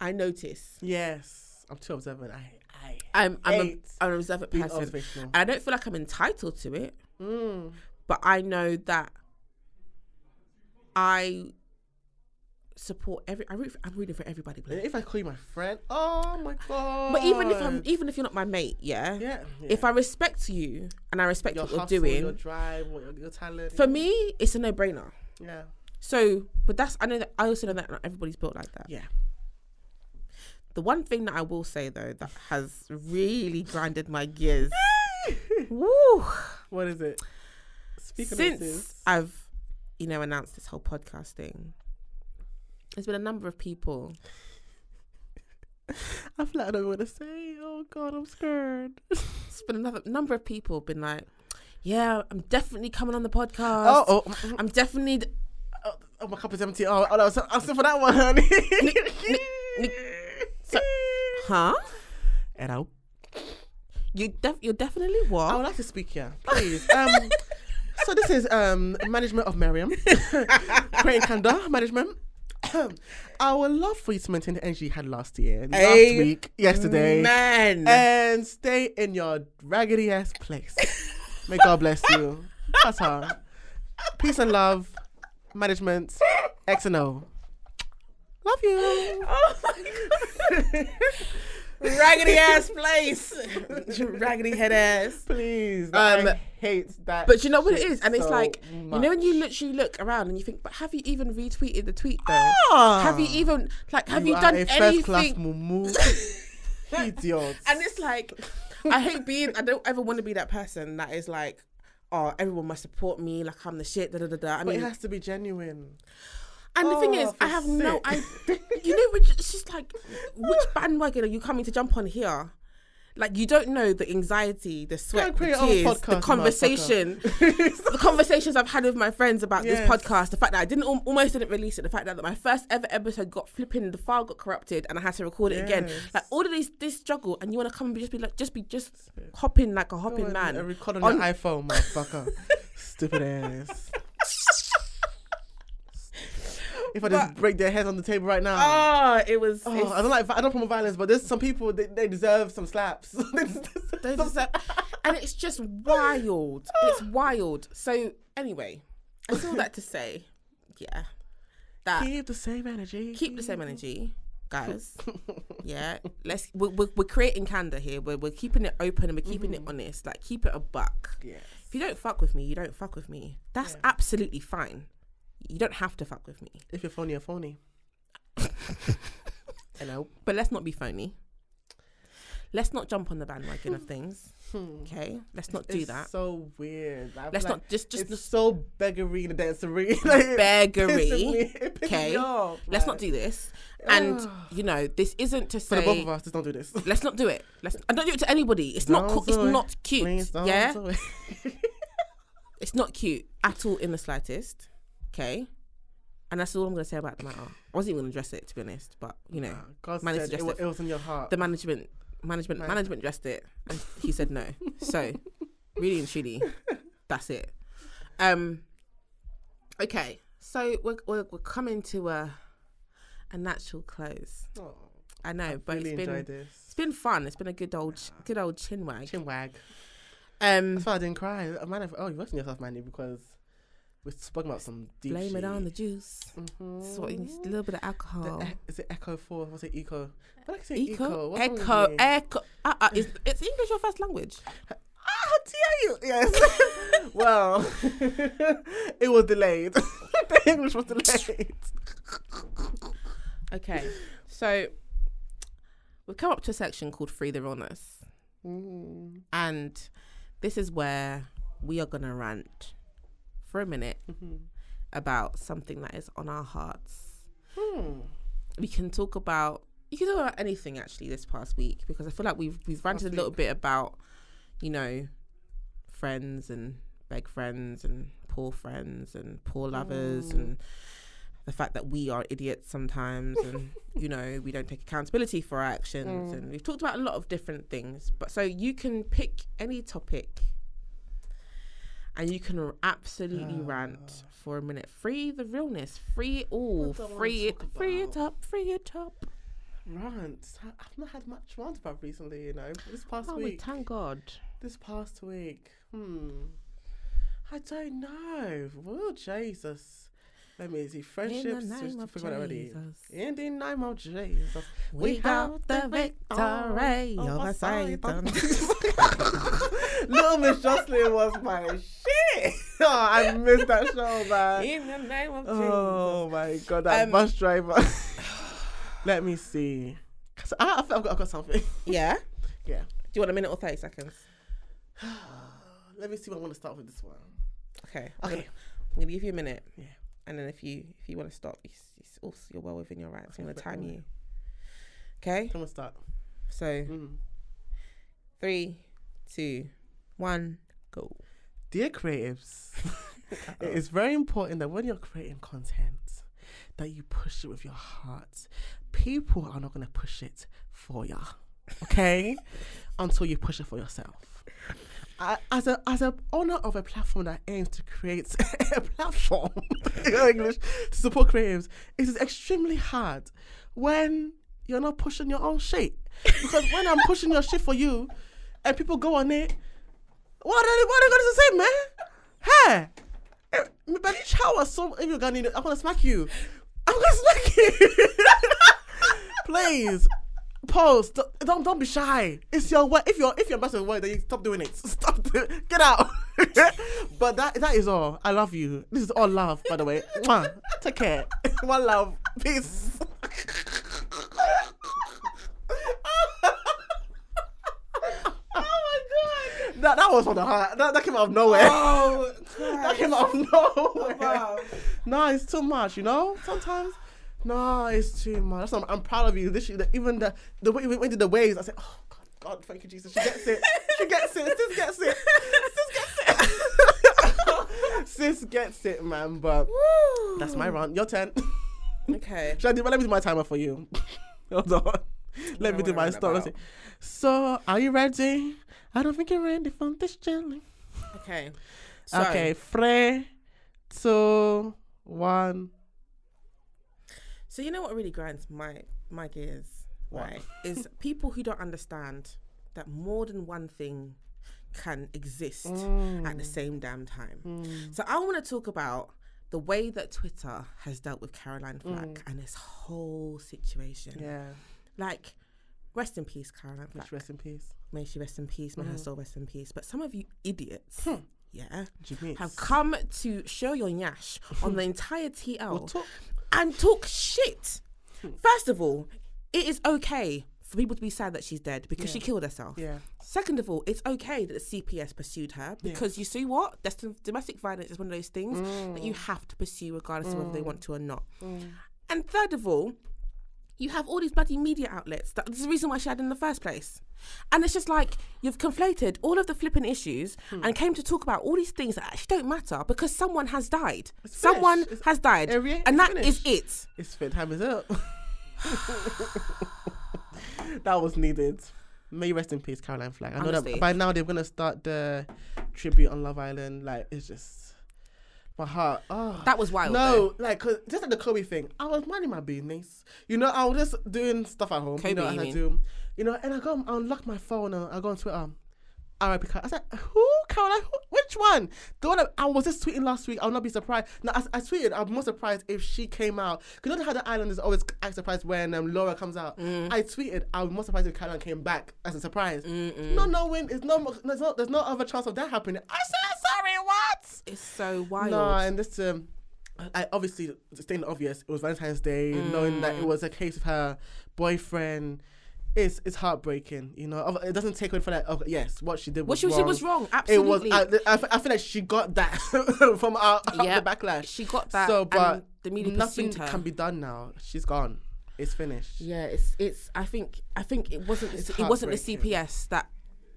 I notice yes, I'm too observant. I. I I'm I'm a, I'm an observant person and I don't feel like I'm entitled to it Mm. but I know that I support every I root for, I'm rooting for everybody And If I call you my friend, oh my god. but even if I'm even if you're not my mate yeah, yeah, if I respect you and I respect your what you're doing your drive, your, your talent. for me it's a no-brainer yeah, So, but that's I know that I also know that not everybody's built like that. yeah. The one thing that I will say though that has really grinded my gears, woo, What is it? Speaking since this, I've you know announced this whole podcast thing, there's been a number of people. I feel like I don't want to say. Oh god, I'm scared. It's been another number of people been like, yeah, I'm definitely coming on the oh, podcast. oh, oh, I'm definitely. d- oh, oh, my cup is empty. Oh, oh, I was asking for that one, honey. So- Huh? And I, You def- you're definitely what? I would like to speak here, please. Um, so this is um management of Miriam, Creating Candor management. I would love for you to maintain the energy you had last year, last Hey, week, yesterday, man. and stay in your raggedy ass place. May God bless you. That's her. Peace and love, management, X and O. Love you. Oh my god. Raggedy ass place. Raggedy head ass. Please. Um, I hate that. But you know what it is? And it's so like, you know, when you literally look around and you think, but have you even retweeted the tweet though? Ah. Have you even, like, have you, are done a first class anything? Idiot. And it's like, I hate being, I don't ever want to be that person that is like, oh, everyone must support me, like I'm the shit, da da da da. I but mean, it has to be genuine. And the thing Oh, is, I have no, I, you know, it's it's just like, which bandwagon are you coming to jump on here? Like you don't know the anxiety, the sweat, the create your own tears, podcast, the conversation, the conversations I've had with my friends about Yes. this podcast. The fact that I didn't almost didn't release it. The fact that my first ever episode got flipping, the file got corrupted, and I had to record it again. Like all of these, this struggle, and you want to come and be, just be like, just be just hopping like a hopping man. record on, on- your iPhone, motherfucker. Stupid ass. If I just break their heads on the table right now. Oh, it was. Oh, I don't like. I don't promote violence, but there's some people they, they deserve some slaps. They just, and it's just wild. It's wild. So anyway, I all that to say, yeah, that keep the same energy. keep the same energy, guys. Yeah, let's we're, we're, we're creating candor here. We're we're keeping it open and we're keeping it mm-hmm. honest. Like keep it a buck. Yes. If you don't fuck with me, you don't fuck with me. That's Yeah. absolutely fine. You don't have to fuck with me. If you're phony, you're phony. Hello. But let's not be phony. Let's not jump on the bandwagon of things. Hmm. Okay, let's not do It's that. So weird. I Let's like not just just it's so beggary in the dancery. like, beggary. me- it pisses Okay. off, Let's not do this. And you know, this isn't to say. For the both of us, just don't do this. let's not do it. Let's and don't do it to anybody. It's not Don't cool. It's it. not cute. Please yeah, do it. it's not cute at all in the slightest. Okay, and that's all I'm gonna say about the matter. I wasn't even gonna address it to be honest, but you know, God managed said to it, it- it was in your heart. the management, management, Man. management dressed it, and he said no. So, really and truly, that's it. Um. Okay, so we're we're, we're coming to a a natural close. Oh, I know, but really it's been this. it's been fun. It's been a good old ch- good old chin wag. Chin wag. Um. That's why I didn't cry. Uh, Man, oh, you wasn't yourself, Manny, because We're spoken about some deep Blame it on the shit. juice. Mhm. So a little bit of alcohol. E- is it Echo Four? Was it Eco? I like to say Eco, Eco. What's wrong with echo, echo. Uh, uh, is, is English your first language? How dare you? Yes. well, it was delayed. the English was delayed. Okay, so we've come up to a section called "Free the Realness," Mm. and this is where we are gonna rant for a minute Mhm. about something that is on our hearts. Hmm. We can talk about you can talk about anything actually this past week because I feel like we've we've ranted Past a little week. bit about you know friends and beg friends and poor friends and poor lovers Mm. and the fact that we are idiots sometimes and you know we don't take accountability for our actions Mm. and we've talked about a lot of different things but so you can pick any topic and you can absolutely rant for a minute free the realness free it all What do I wanna free it free it up free it up Rants. I- I've not had much rant about recently. You know, this past oh week. thank god This past week. Hmm. I don't know. Oh Jesus. Let me see. Friendships. name just of forgot already. Jesus. In the name of Jesus. we got the victory over Satan. Little Miss Jocelyn was my shit. Oh, I missed that show, man. in the name of Jesus. Oh my god, that Um, bus driver. Let me see. I, I've got, I've got something. yeah Yeah. do you want a minute or 30 seconds Let me see. What I want to start with this one. okay I'm Okay. gonna, I'm gonna give you a minute Yeah. And then if you if you want to stop it's, it's also you're well within your rights i'm gonna time you okay I'm gonna start. so Mm. three two one go Dear creatives, it is very important that when you're creating content, that you push it with your heart. People are not going to push it for you, okay? Until you push it for yourself. As a as a owner of a platform that aims to create a platform in English to support creatives, it is extremely hard when you're not pushing your own shit. Because when I'm pushing your shit for you, and people go on it, what are they, what are they going to say, man? Hey, eh, me belly shower. So if you're gonna I'm gonna smack you. I'm gonna smack you. Please, pause. Don't, don't don't be shy. It's your way. If you're if you're messing with word, then you stop doing it. Stop. do- Get out. but that that is all. I love you. This is all love, by the way. Mwah. Take care. One love. Peace. oh my god. That that was on the heart. That, that came out of nowhere. oh that came out of nowhere. Oh, no, it's too much, you know. Sometimes, no, it's too much. That's I'm, I'm proud of you. This, the, even the the way we went to the waves, I said, oh God, God, thank you, Jesus. She gets it. She gets it. Sis gets it. Sis gets it. Sis gets it, man. But that's my run. Your turn. okay Should I do? Let me do my timer for you. Hold on. Let me do my story. So, are you ready? I don't think you're ready for this journey. okay so, Okay, three, two, one. So you know what really grinds my my gears, What? right? is people who don't understand that more than one thing can exist at the mm. same damn time. Mm. So I want to talk about the way that Twitter has dealt with Caroline mm. Flack and this whole situation. Yeah. Like, rest in peace, Caroline Flack. rest in peace. May she rest in peace. May her soul rest in peace. But some of you idiots, hmm. yeah, have come to show your nyash on the hmm. entire TL We'll talk- and talk shit. First of all, it is okay for people to be sad that she's dead because she killed herself. Yeah. Second of all, it's okay that the CPS pursued her because you see what? Domestic violence is one of those things that you mm. have to pursue regardless of whether they mm. want to or not. Mm. And third of all, you have all these bloody media outlets. That's the reason why she had in the first place. And it's just like you've conflated all of the flipping issues hmm. and came to talk about all these things that actually don't matter because someone has died. someone finished. It's- has died. Area- and that is finished. it. It's fit. Time is up. that was needed. May you rest in peace, Caroline Flack. I know Honestly. that by now they're gonna start the tribute on Love Island. Like it's just my heart. Oh. That was wild. No, like 'cause just like the Kobe thing, I was minding my business. You know, I was just doing stuff at home. Kobe, you know, as I do. You know, and I go, I unlock my phone and I go on Twitter. Car- I said, who her. Like, "Wh- which one? The one that I was just tweeting last week. I would not be surprised. No, I, I tweeted. I'm more surprised if she came out. Because you know how the islanders always act surprised when um, Laura comes out. Mm. I tweeted. I was more surprised if Caroline came back as a surprise. No, no win. It's no. There's no. There's no other chance of that happening. I said sorry. What? It's so wild. No, and this um, I obviously stating the obvious. It was Valentine's Day, knowing that it was a case of her boyfriend. It's it's heartbreaking, you know. It doesn't take away from that. Oh, yes, what she did what was she, wrong. she was wrong. Absolutely. It was. I I, I, feel like she got that from our, Yep. the backlash. she got that. so, but and the media nothing can be done now. She's gone. It's finished. Yeah, it's it's. I think I think it wasn't It's it wasn't the. CPS that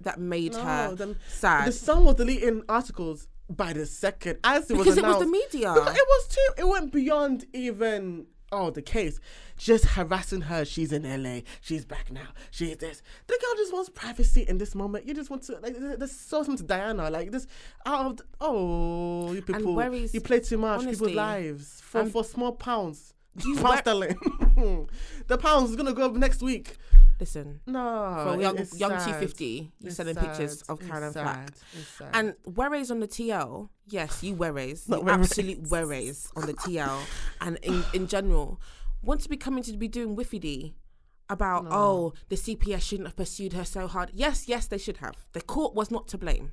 that made No, her the- sad The Sun was deleting articles by the second as it was because it was the media. Because it was too. It went beyond even oh the case. Just harassing her. She's in LA. She's back now. She's this. The girl just wants privacy in this moment. You just want to like. There's so something to Diana. Like this. Out of the, oh, you people. you play too much. honestly, people's lives for for small pounds. You sterling. the pounds is gonna go up next week. Listen, No, for young young sad. T fifty, you It's sending sad. pictures of Caroline Flack. sad. It's sad. And Werray's on the TL. Yes, you Werray's. Not You Werray's. absolute Werray's on the TL. And in, in general, want to be coming to be doing whiffy d about, oh, the CPS shouldn't have pursued her so hard. Yes, yes, they should have. The court was not to blame.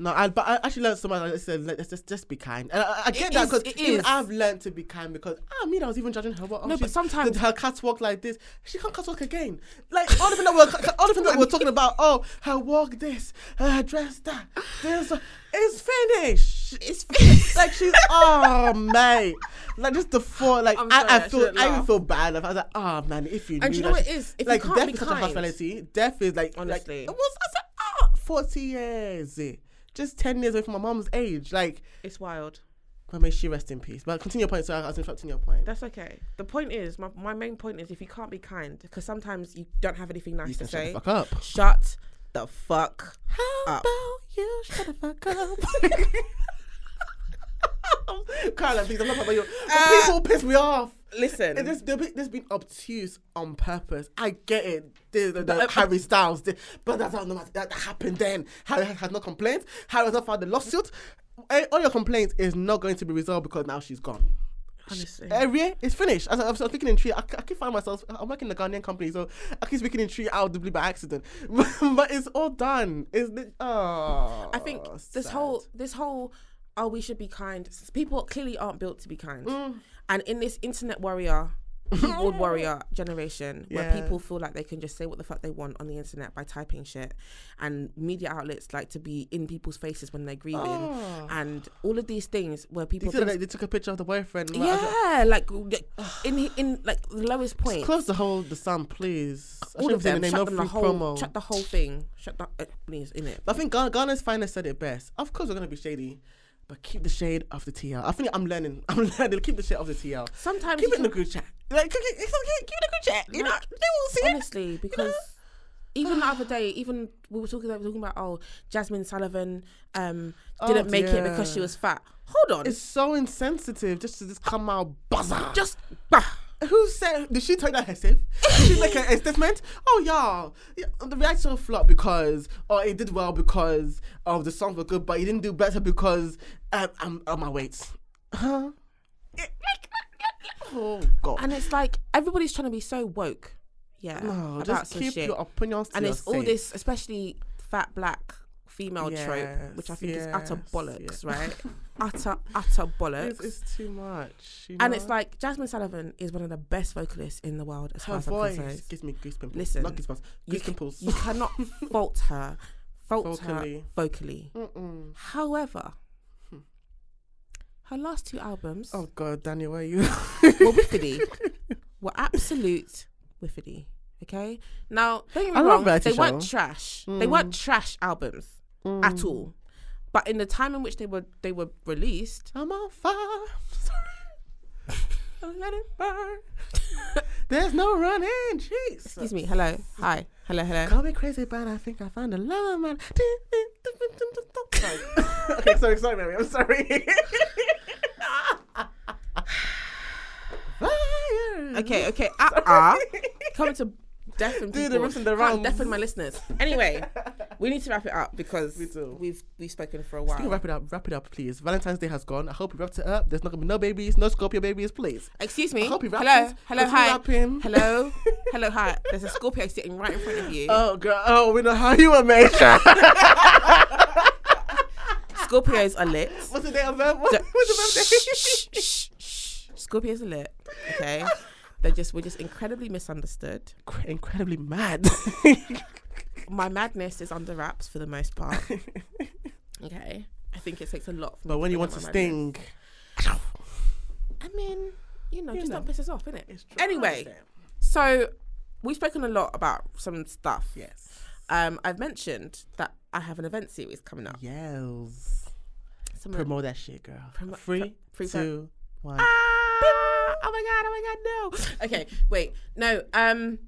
No, I, but I actually learned so much. I said, let's just, just be kind. And I, I get It that because it even is. I've learned to be kind because I mean I was even judging her. What, oh, No, but sometimes- her catwalk like this. She can't catwalk again. Like all the things that we're all the things that we're talking about. Oh, her walk this, her dress that. A, it's finished. It's finished. like she's oh mate. Like just the thought. Like sorry, I I feel I even feel bad. Like, I was like oh man, if you And knew you know what it is? If you like can't death be is such a kind- reality. Death is like Honestly. Like, it was I said ah forty years. Just ten years away from my mom's age. Like It's wild. but may she rest in peace. But continue your point. So I was interrupting your point. That's okay. The point is, my, my main point is if you can't be kind, because sometimes you don't have anything nice You to can shut say, the fuck up. shut the fuck How up. about you shut the fuck up? Carla, please, I'm not about you. Uh, people piss me off. Listen. And this, they've been, obtuse on purpose. I get it. The, the, the But, uh, Harry Styles, the, but that's not that, that happened then. Harry has no complaints. Harry has not filed the lawsuit. Eh, All your complaints is not going to be resolved because now she's gone. Honestly. It's finished. As I, was speaking in Twi, I, I keep finding myself. I'm working in a Ghanaian company, so I keep speaking in Twi out blue by accident. but it's all done. The, oh, I think this sad. whole this whole oh we should be kind. People clearly aren't built to be kind, Mm. and in this internet warrior, keyboard warrior generation, where people feel like they can just say what the fuck they want on the internet by typing shit, and media outlets like to be in people's faces when they're grieving, Oh. and all of these things where people think, that they took a picture of the boyfriend. Like, was like, yeah, like in in like the lowest point. Close the whole the sun, please. I all of them, shut no them the whole, promo. shut the whole thing, shut the uh, please in it. But I think Ghana, Ghana's finest said it best. Of course, we're gonna be shady, but keep the shade off the TL. I think I'm learning. I'm learning. Keep the shade off the TL. Sometimes Keep it in the group chat. Like, keep it keep it in the group chat. You know, they won't see it. honestly because even the other day even we were talking we were talking about oh Jazmine Sullivan um didn't Oh, make it because she was fat hold on It's so insensitive just to just come out buzzer. just bah. Who said? Did she tell that herself? Did she make a, a statement? Oh y'all, yeah, the reaction flopped because, or it did well because of the songs were good, but it didn't do better because um, I'm on my weights. Huh? Oh god. and it's like everybody's trying to be so woke yeah No, about just keep shit your opinions to and it's all this especially fat black female trope which i Yes, think is utter yes, bollocks yeah. right utter utter bollocks It's, it's too much. and know? it's like Jazmine Sullivan is one of the best vocalists in the world as far her as i'm voice concerned gives me goose pimples. Listen, not goose pimples, you you cannot fault her fault Vocally. her vocally Mm-mm. However, hmm. her last two albums Oh god, Daniel, where are you? were whiffity, were absolute whiffity. Okay, now don't get me I wrong, they weren't show. trash. They hmm. weren't trash albums Mm. at all. But in the time in which they were they were released, I'm on fire. Sorry. Let it burn. There's no running. Jeez. excuse me, hello, hi, hello, hello. Call me crazy, but I think I found a love man. Sorry. okay, sorry, sorry, Mary. I'm sorry. Fire. Okay, okay, uh, uh coming to deafen Do the people, rips and the can't deafen my listeners. Anyway, we need to wrap it up because We do. we've we've spoken for a Speaking of while. wrap it up, wrap it up, please. Valentine's Day has gone. I hope you wrapped it up. There's not gonna be no babies, no Scorpio babies, please. Excuse I me. hope you wrapped Hello, it. hello, If you hi, wrap him- hello, hello, hi. There's a Scorpio sitting right in front of you. Oh girl, oh we know how you were made. Scorpios are lit. What's the day of birth? What, what's the birthday? Shh, shh, shh. Scorpios are lit. Okay, they're just we're just incredibly misunderstood. Incre- Incredibly mad. My madness is under wraps for the most part. Okay, I think it takes a lot. But when you want to my madness. sting, I mean, you know, You just know. don't piss us off, innit? it's true. Anyway. So we've spoken a lot about some stuff. Yes. Um, I've mentioned that I have an event series coming up. Yes. Some Promote that shit, girl. Promo- Three, pre- two, one. Ah! Oh my god! Oh my god! No. Okay, wait. No. Um,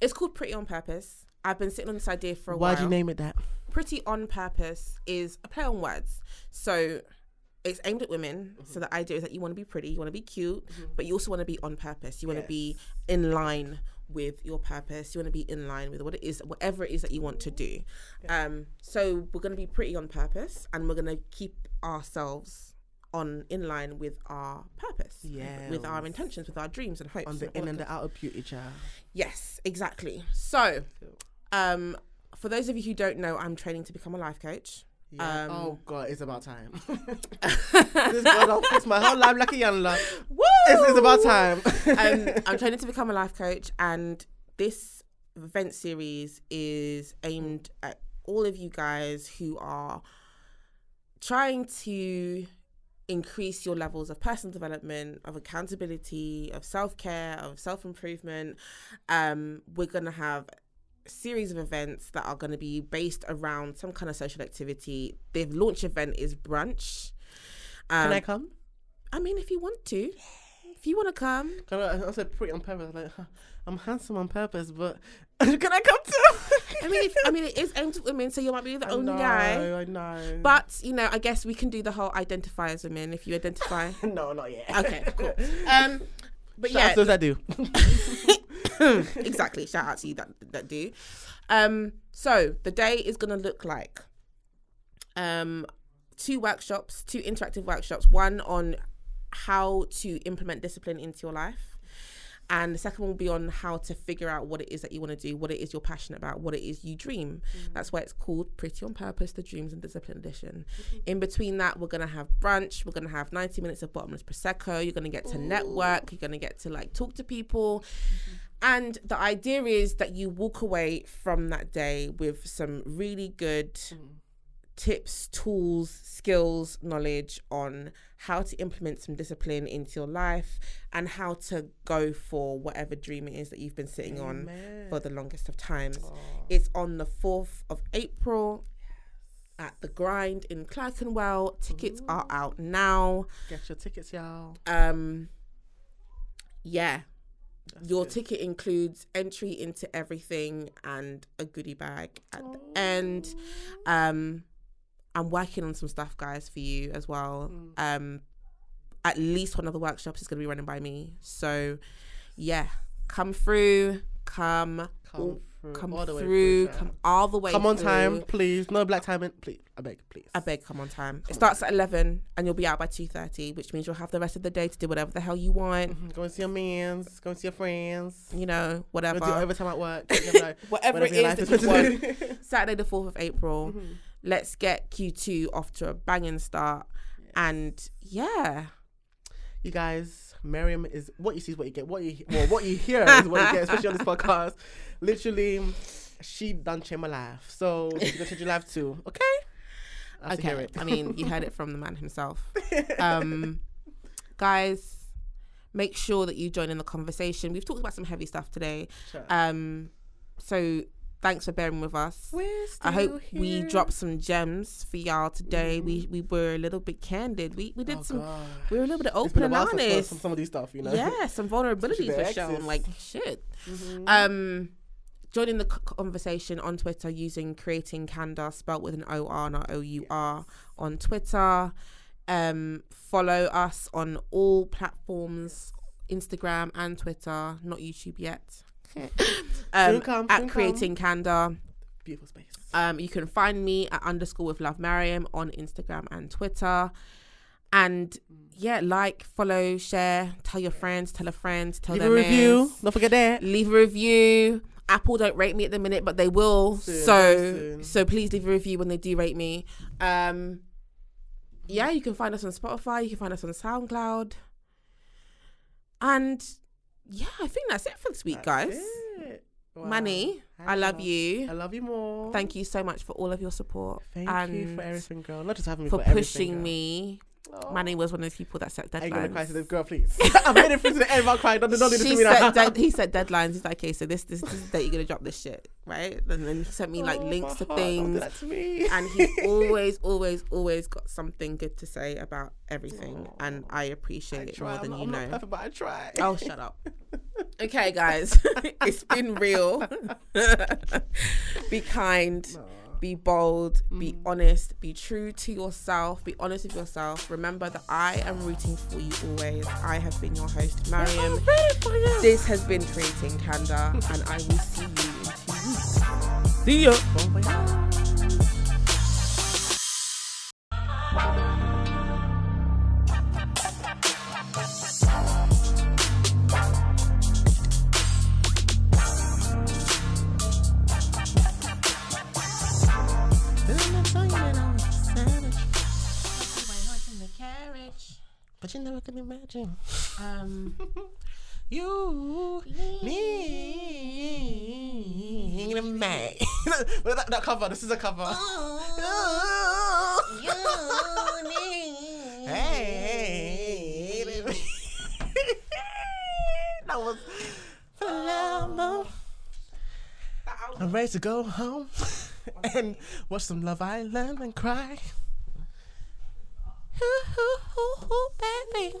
it's called Pretty on Purpose. I've been sitting on this idea for a while. Why'd you name it that? Pretty on Purpose is a play on words. So it's aimed at women. So the idea is that you want to be pretty, you want to be cute, but you also want to be on purpose. You want to be in line with your purpose. You want to be in line with what it is, whatever it is that you want to do. Um, so we're going to be pretty on purpose, and we're going to keep ourselves on in line with our purpose, with our intentions, with our dreams and hopes. On the in and the out of beauty, child. Yes, exactly. So, um, for those of you who don't know, I'm training to become a life coach. Yeah. Um, oh God, it's about time. this girl don't fix my whole life like a young love. Woo! It's, it's about time. um, I'm training to become a life coach, and this event series is aimed at all of you guys who are trying to increase your levels of personal development, of accountability, of self care, of self improvement. Um, we're going to have a series of events that are going to be based around some kind of social activity. The launch event is brunch. Um, Can I come? I mean, if you want to, if you want to come, Can I, I said pretty on purpose. Like I'm handsome on purpose, but can I come too? I mean, if, I mean, it is aimed at women, so you might be the I only know, guy. I know. But you know, I guess we can do the whole identify as women if you identify. no, not yet. okay, cool. Um, but Shout out yeah, to those that do. exactly. Shout out to you that that do. Um, so the day is gonna look like um two workshops, two interactive workshops. One on how to implement discipline into your life. And the second one will be on how to figure out what it is that you want to do, what it is you're passionate about, what it is you dream. Mm. That's why it's called Pretty on Purpose, the Dreams and Discipline Edition. Mm-hmm. In between that, we're going to have brunch. We're going to have 90 minutes of bottomless Prosecco. You're going to get to network. You're going to get to like talk to people. Mm-hmm. And the idea is that you walk away from that day with some really good mm. tips, tools, skills, knowledge on how to implement some discipline into your life and how to go for whatever dream it is that you've been sitting on for the longest of times. It's on the 4th of April at the grind in Clerkenwell. Tickets are out now. Get your tickets, y'all. Um yeah. That's Your good. ticket includes entry into everything and a goodie bag at the end. Um, I'm working on some stuff, guys, for you as well. Mm. Um, at least one of the workshops is going to be running by me. So, yeah, come through, come, Come through, come all the way through, child. come all the way. Come on through. time, please. No black timing, please. I beg, please. I beg, come on time. it on starts at eleven, and you'll be out by two thirty, which means you'll have the rest of the day to do whatever the hell you want. Mhm. Go and see your mans. Go and see your friends. You know, whatever. do overtime at work. Know, whatever, it is, is that you want. Saturday the 4th of April. Mhm. Let's get Q2 off to a banging start. And yeah, You guys, Mariam is what you see is what you get. What you well, what you hear is what you get, especially on this podcast. Literally, she done change my life. So she's gonna change your life too. Okay. I have to hear okay. it. I mean, you heard it from the man himself. Um, guys, make sure that you join in the conversation. We've talked about some heavy stuff today. Sure. Um, so thanks for bearing with us. We're I hope still we dropped some gems for y'all today. We we were a little bit candid. We we did Oh, some. God. We were a little bit open and honest. some, some of these stuff, you know. Yeah, some vulnerabilities were shown. Like shit. Mhm. Um, joining the conversation on Twitter using creating candor spelt with an O R not O U R on Twitter. Um, follow us on all platforms, Instagram and Twitter, not YouTube yet. um, come, at soon creating candor. Beautiful space. Um, you can find me at underscore with love Mariam on Instagram and Twitter. And yeah, like, follow, share, tell your friends, tell a friend, tell Leave their a review. Don't forget that. Leave a review. Apple don't rate me at the minute, but they will. Soon, so soon. so please leave a review when they do rate me. Um yeah, you can find us on Spotify, you can find us on SoundCloud. And yeah, I think that's it for this week, guys. That's it. Wow. Manny, I love you. I love you more. Thank you so much for all of your support. Thank and you for everything, girl. Not just having me for for, pushing me. Oh. Manny was one of those people that set I ain't gonna cry to this deadlines. girl, please. I'm waiting for you to the end. I'm crying. Don't do this She to me now. set dead, he set deadlines. He's like, okay, so this this this is the date you're gonna drop this shit, right? And then he sent me like Oh, links to heart, things. that to me. and he's always, always, always got something good to say about everything, and I appreciate I it more I'm, than not- you I'm know. perfect, but I try. Oh, shut up. Okay, guys, it's been real. be kind, be bold, be honest, be true to yourself, be honest with yourself. Remember that I am rooting for you always. I have been your host, Mariam. This has been Creating Candor, and I will see you in two weeks. See ya. Bon But you never can imagine Um, you, me, and me. Well, that, that cover. This is a cover. You, me, Hey, that was phenomenal. I'm ready to go home and watch some Love Island and cry. Ooh, ooh, ooh, baby.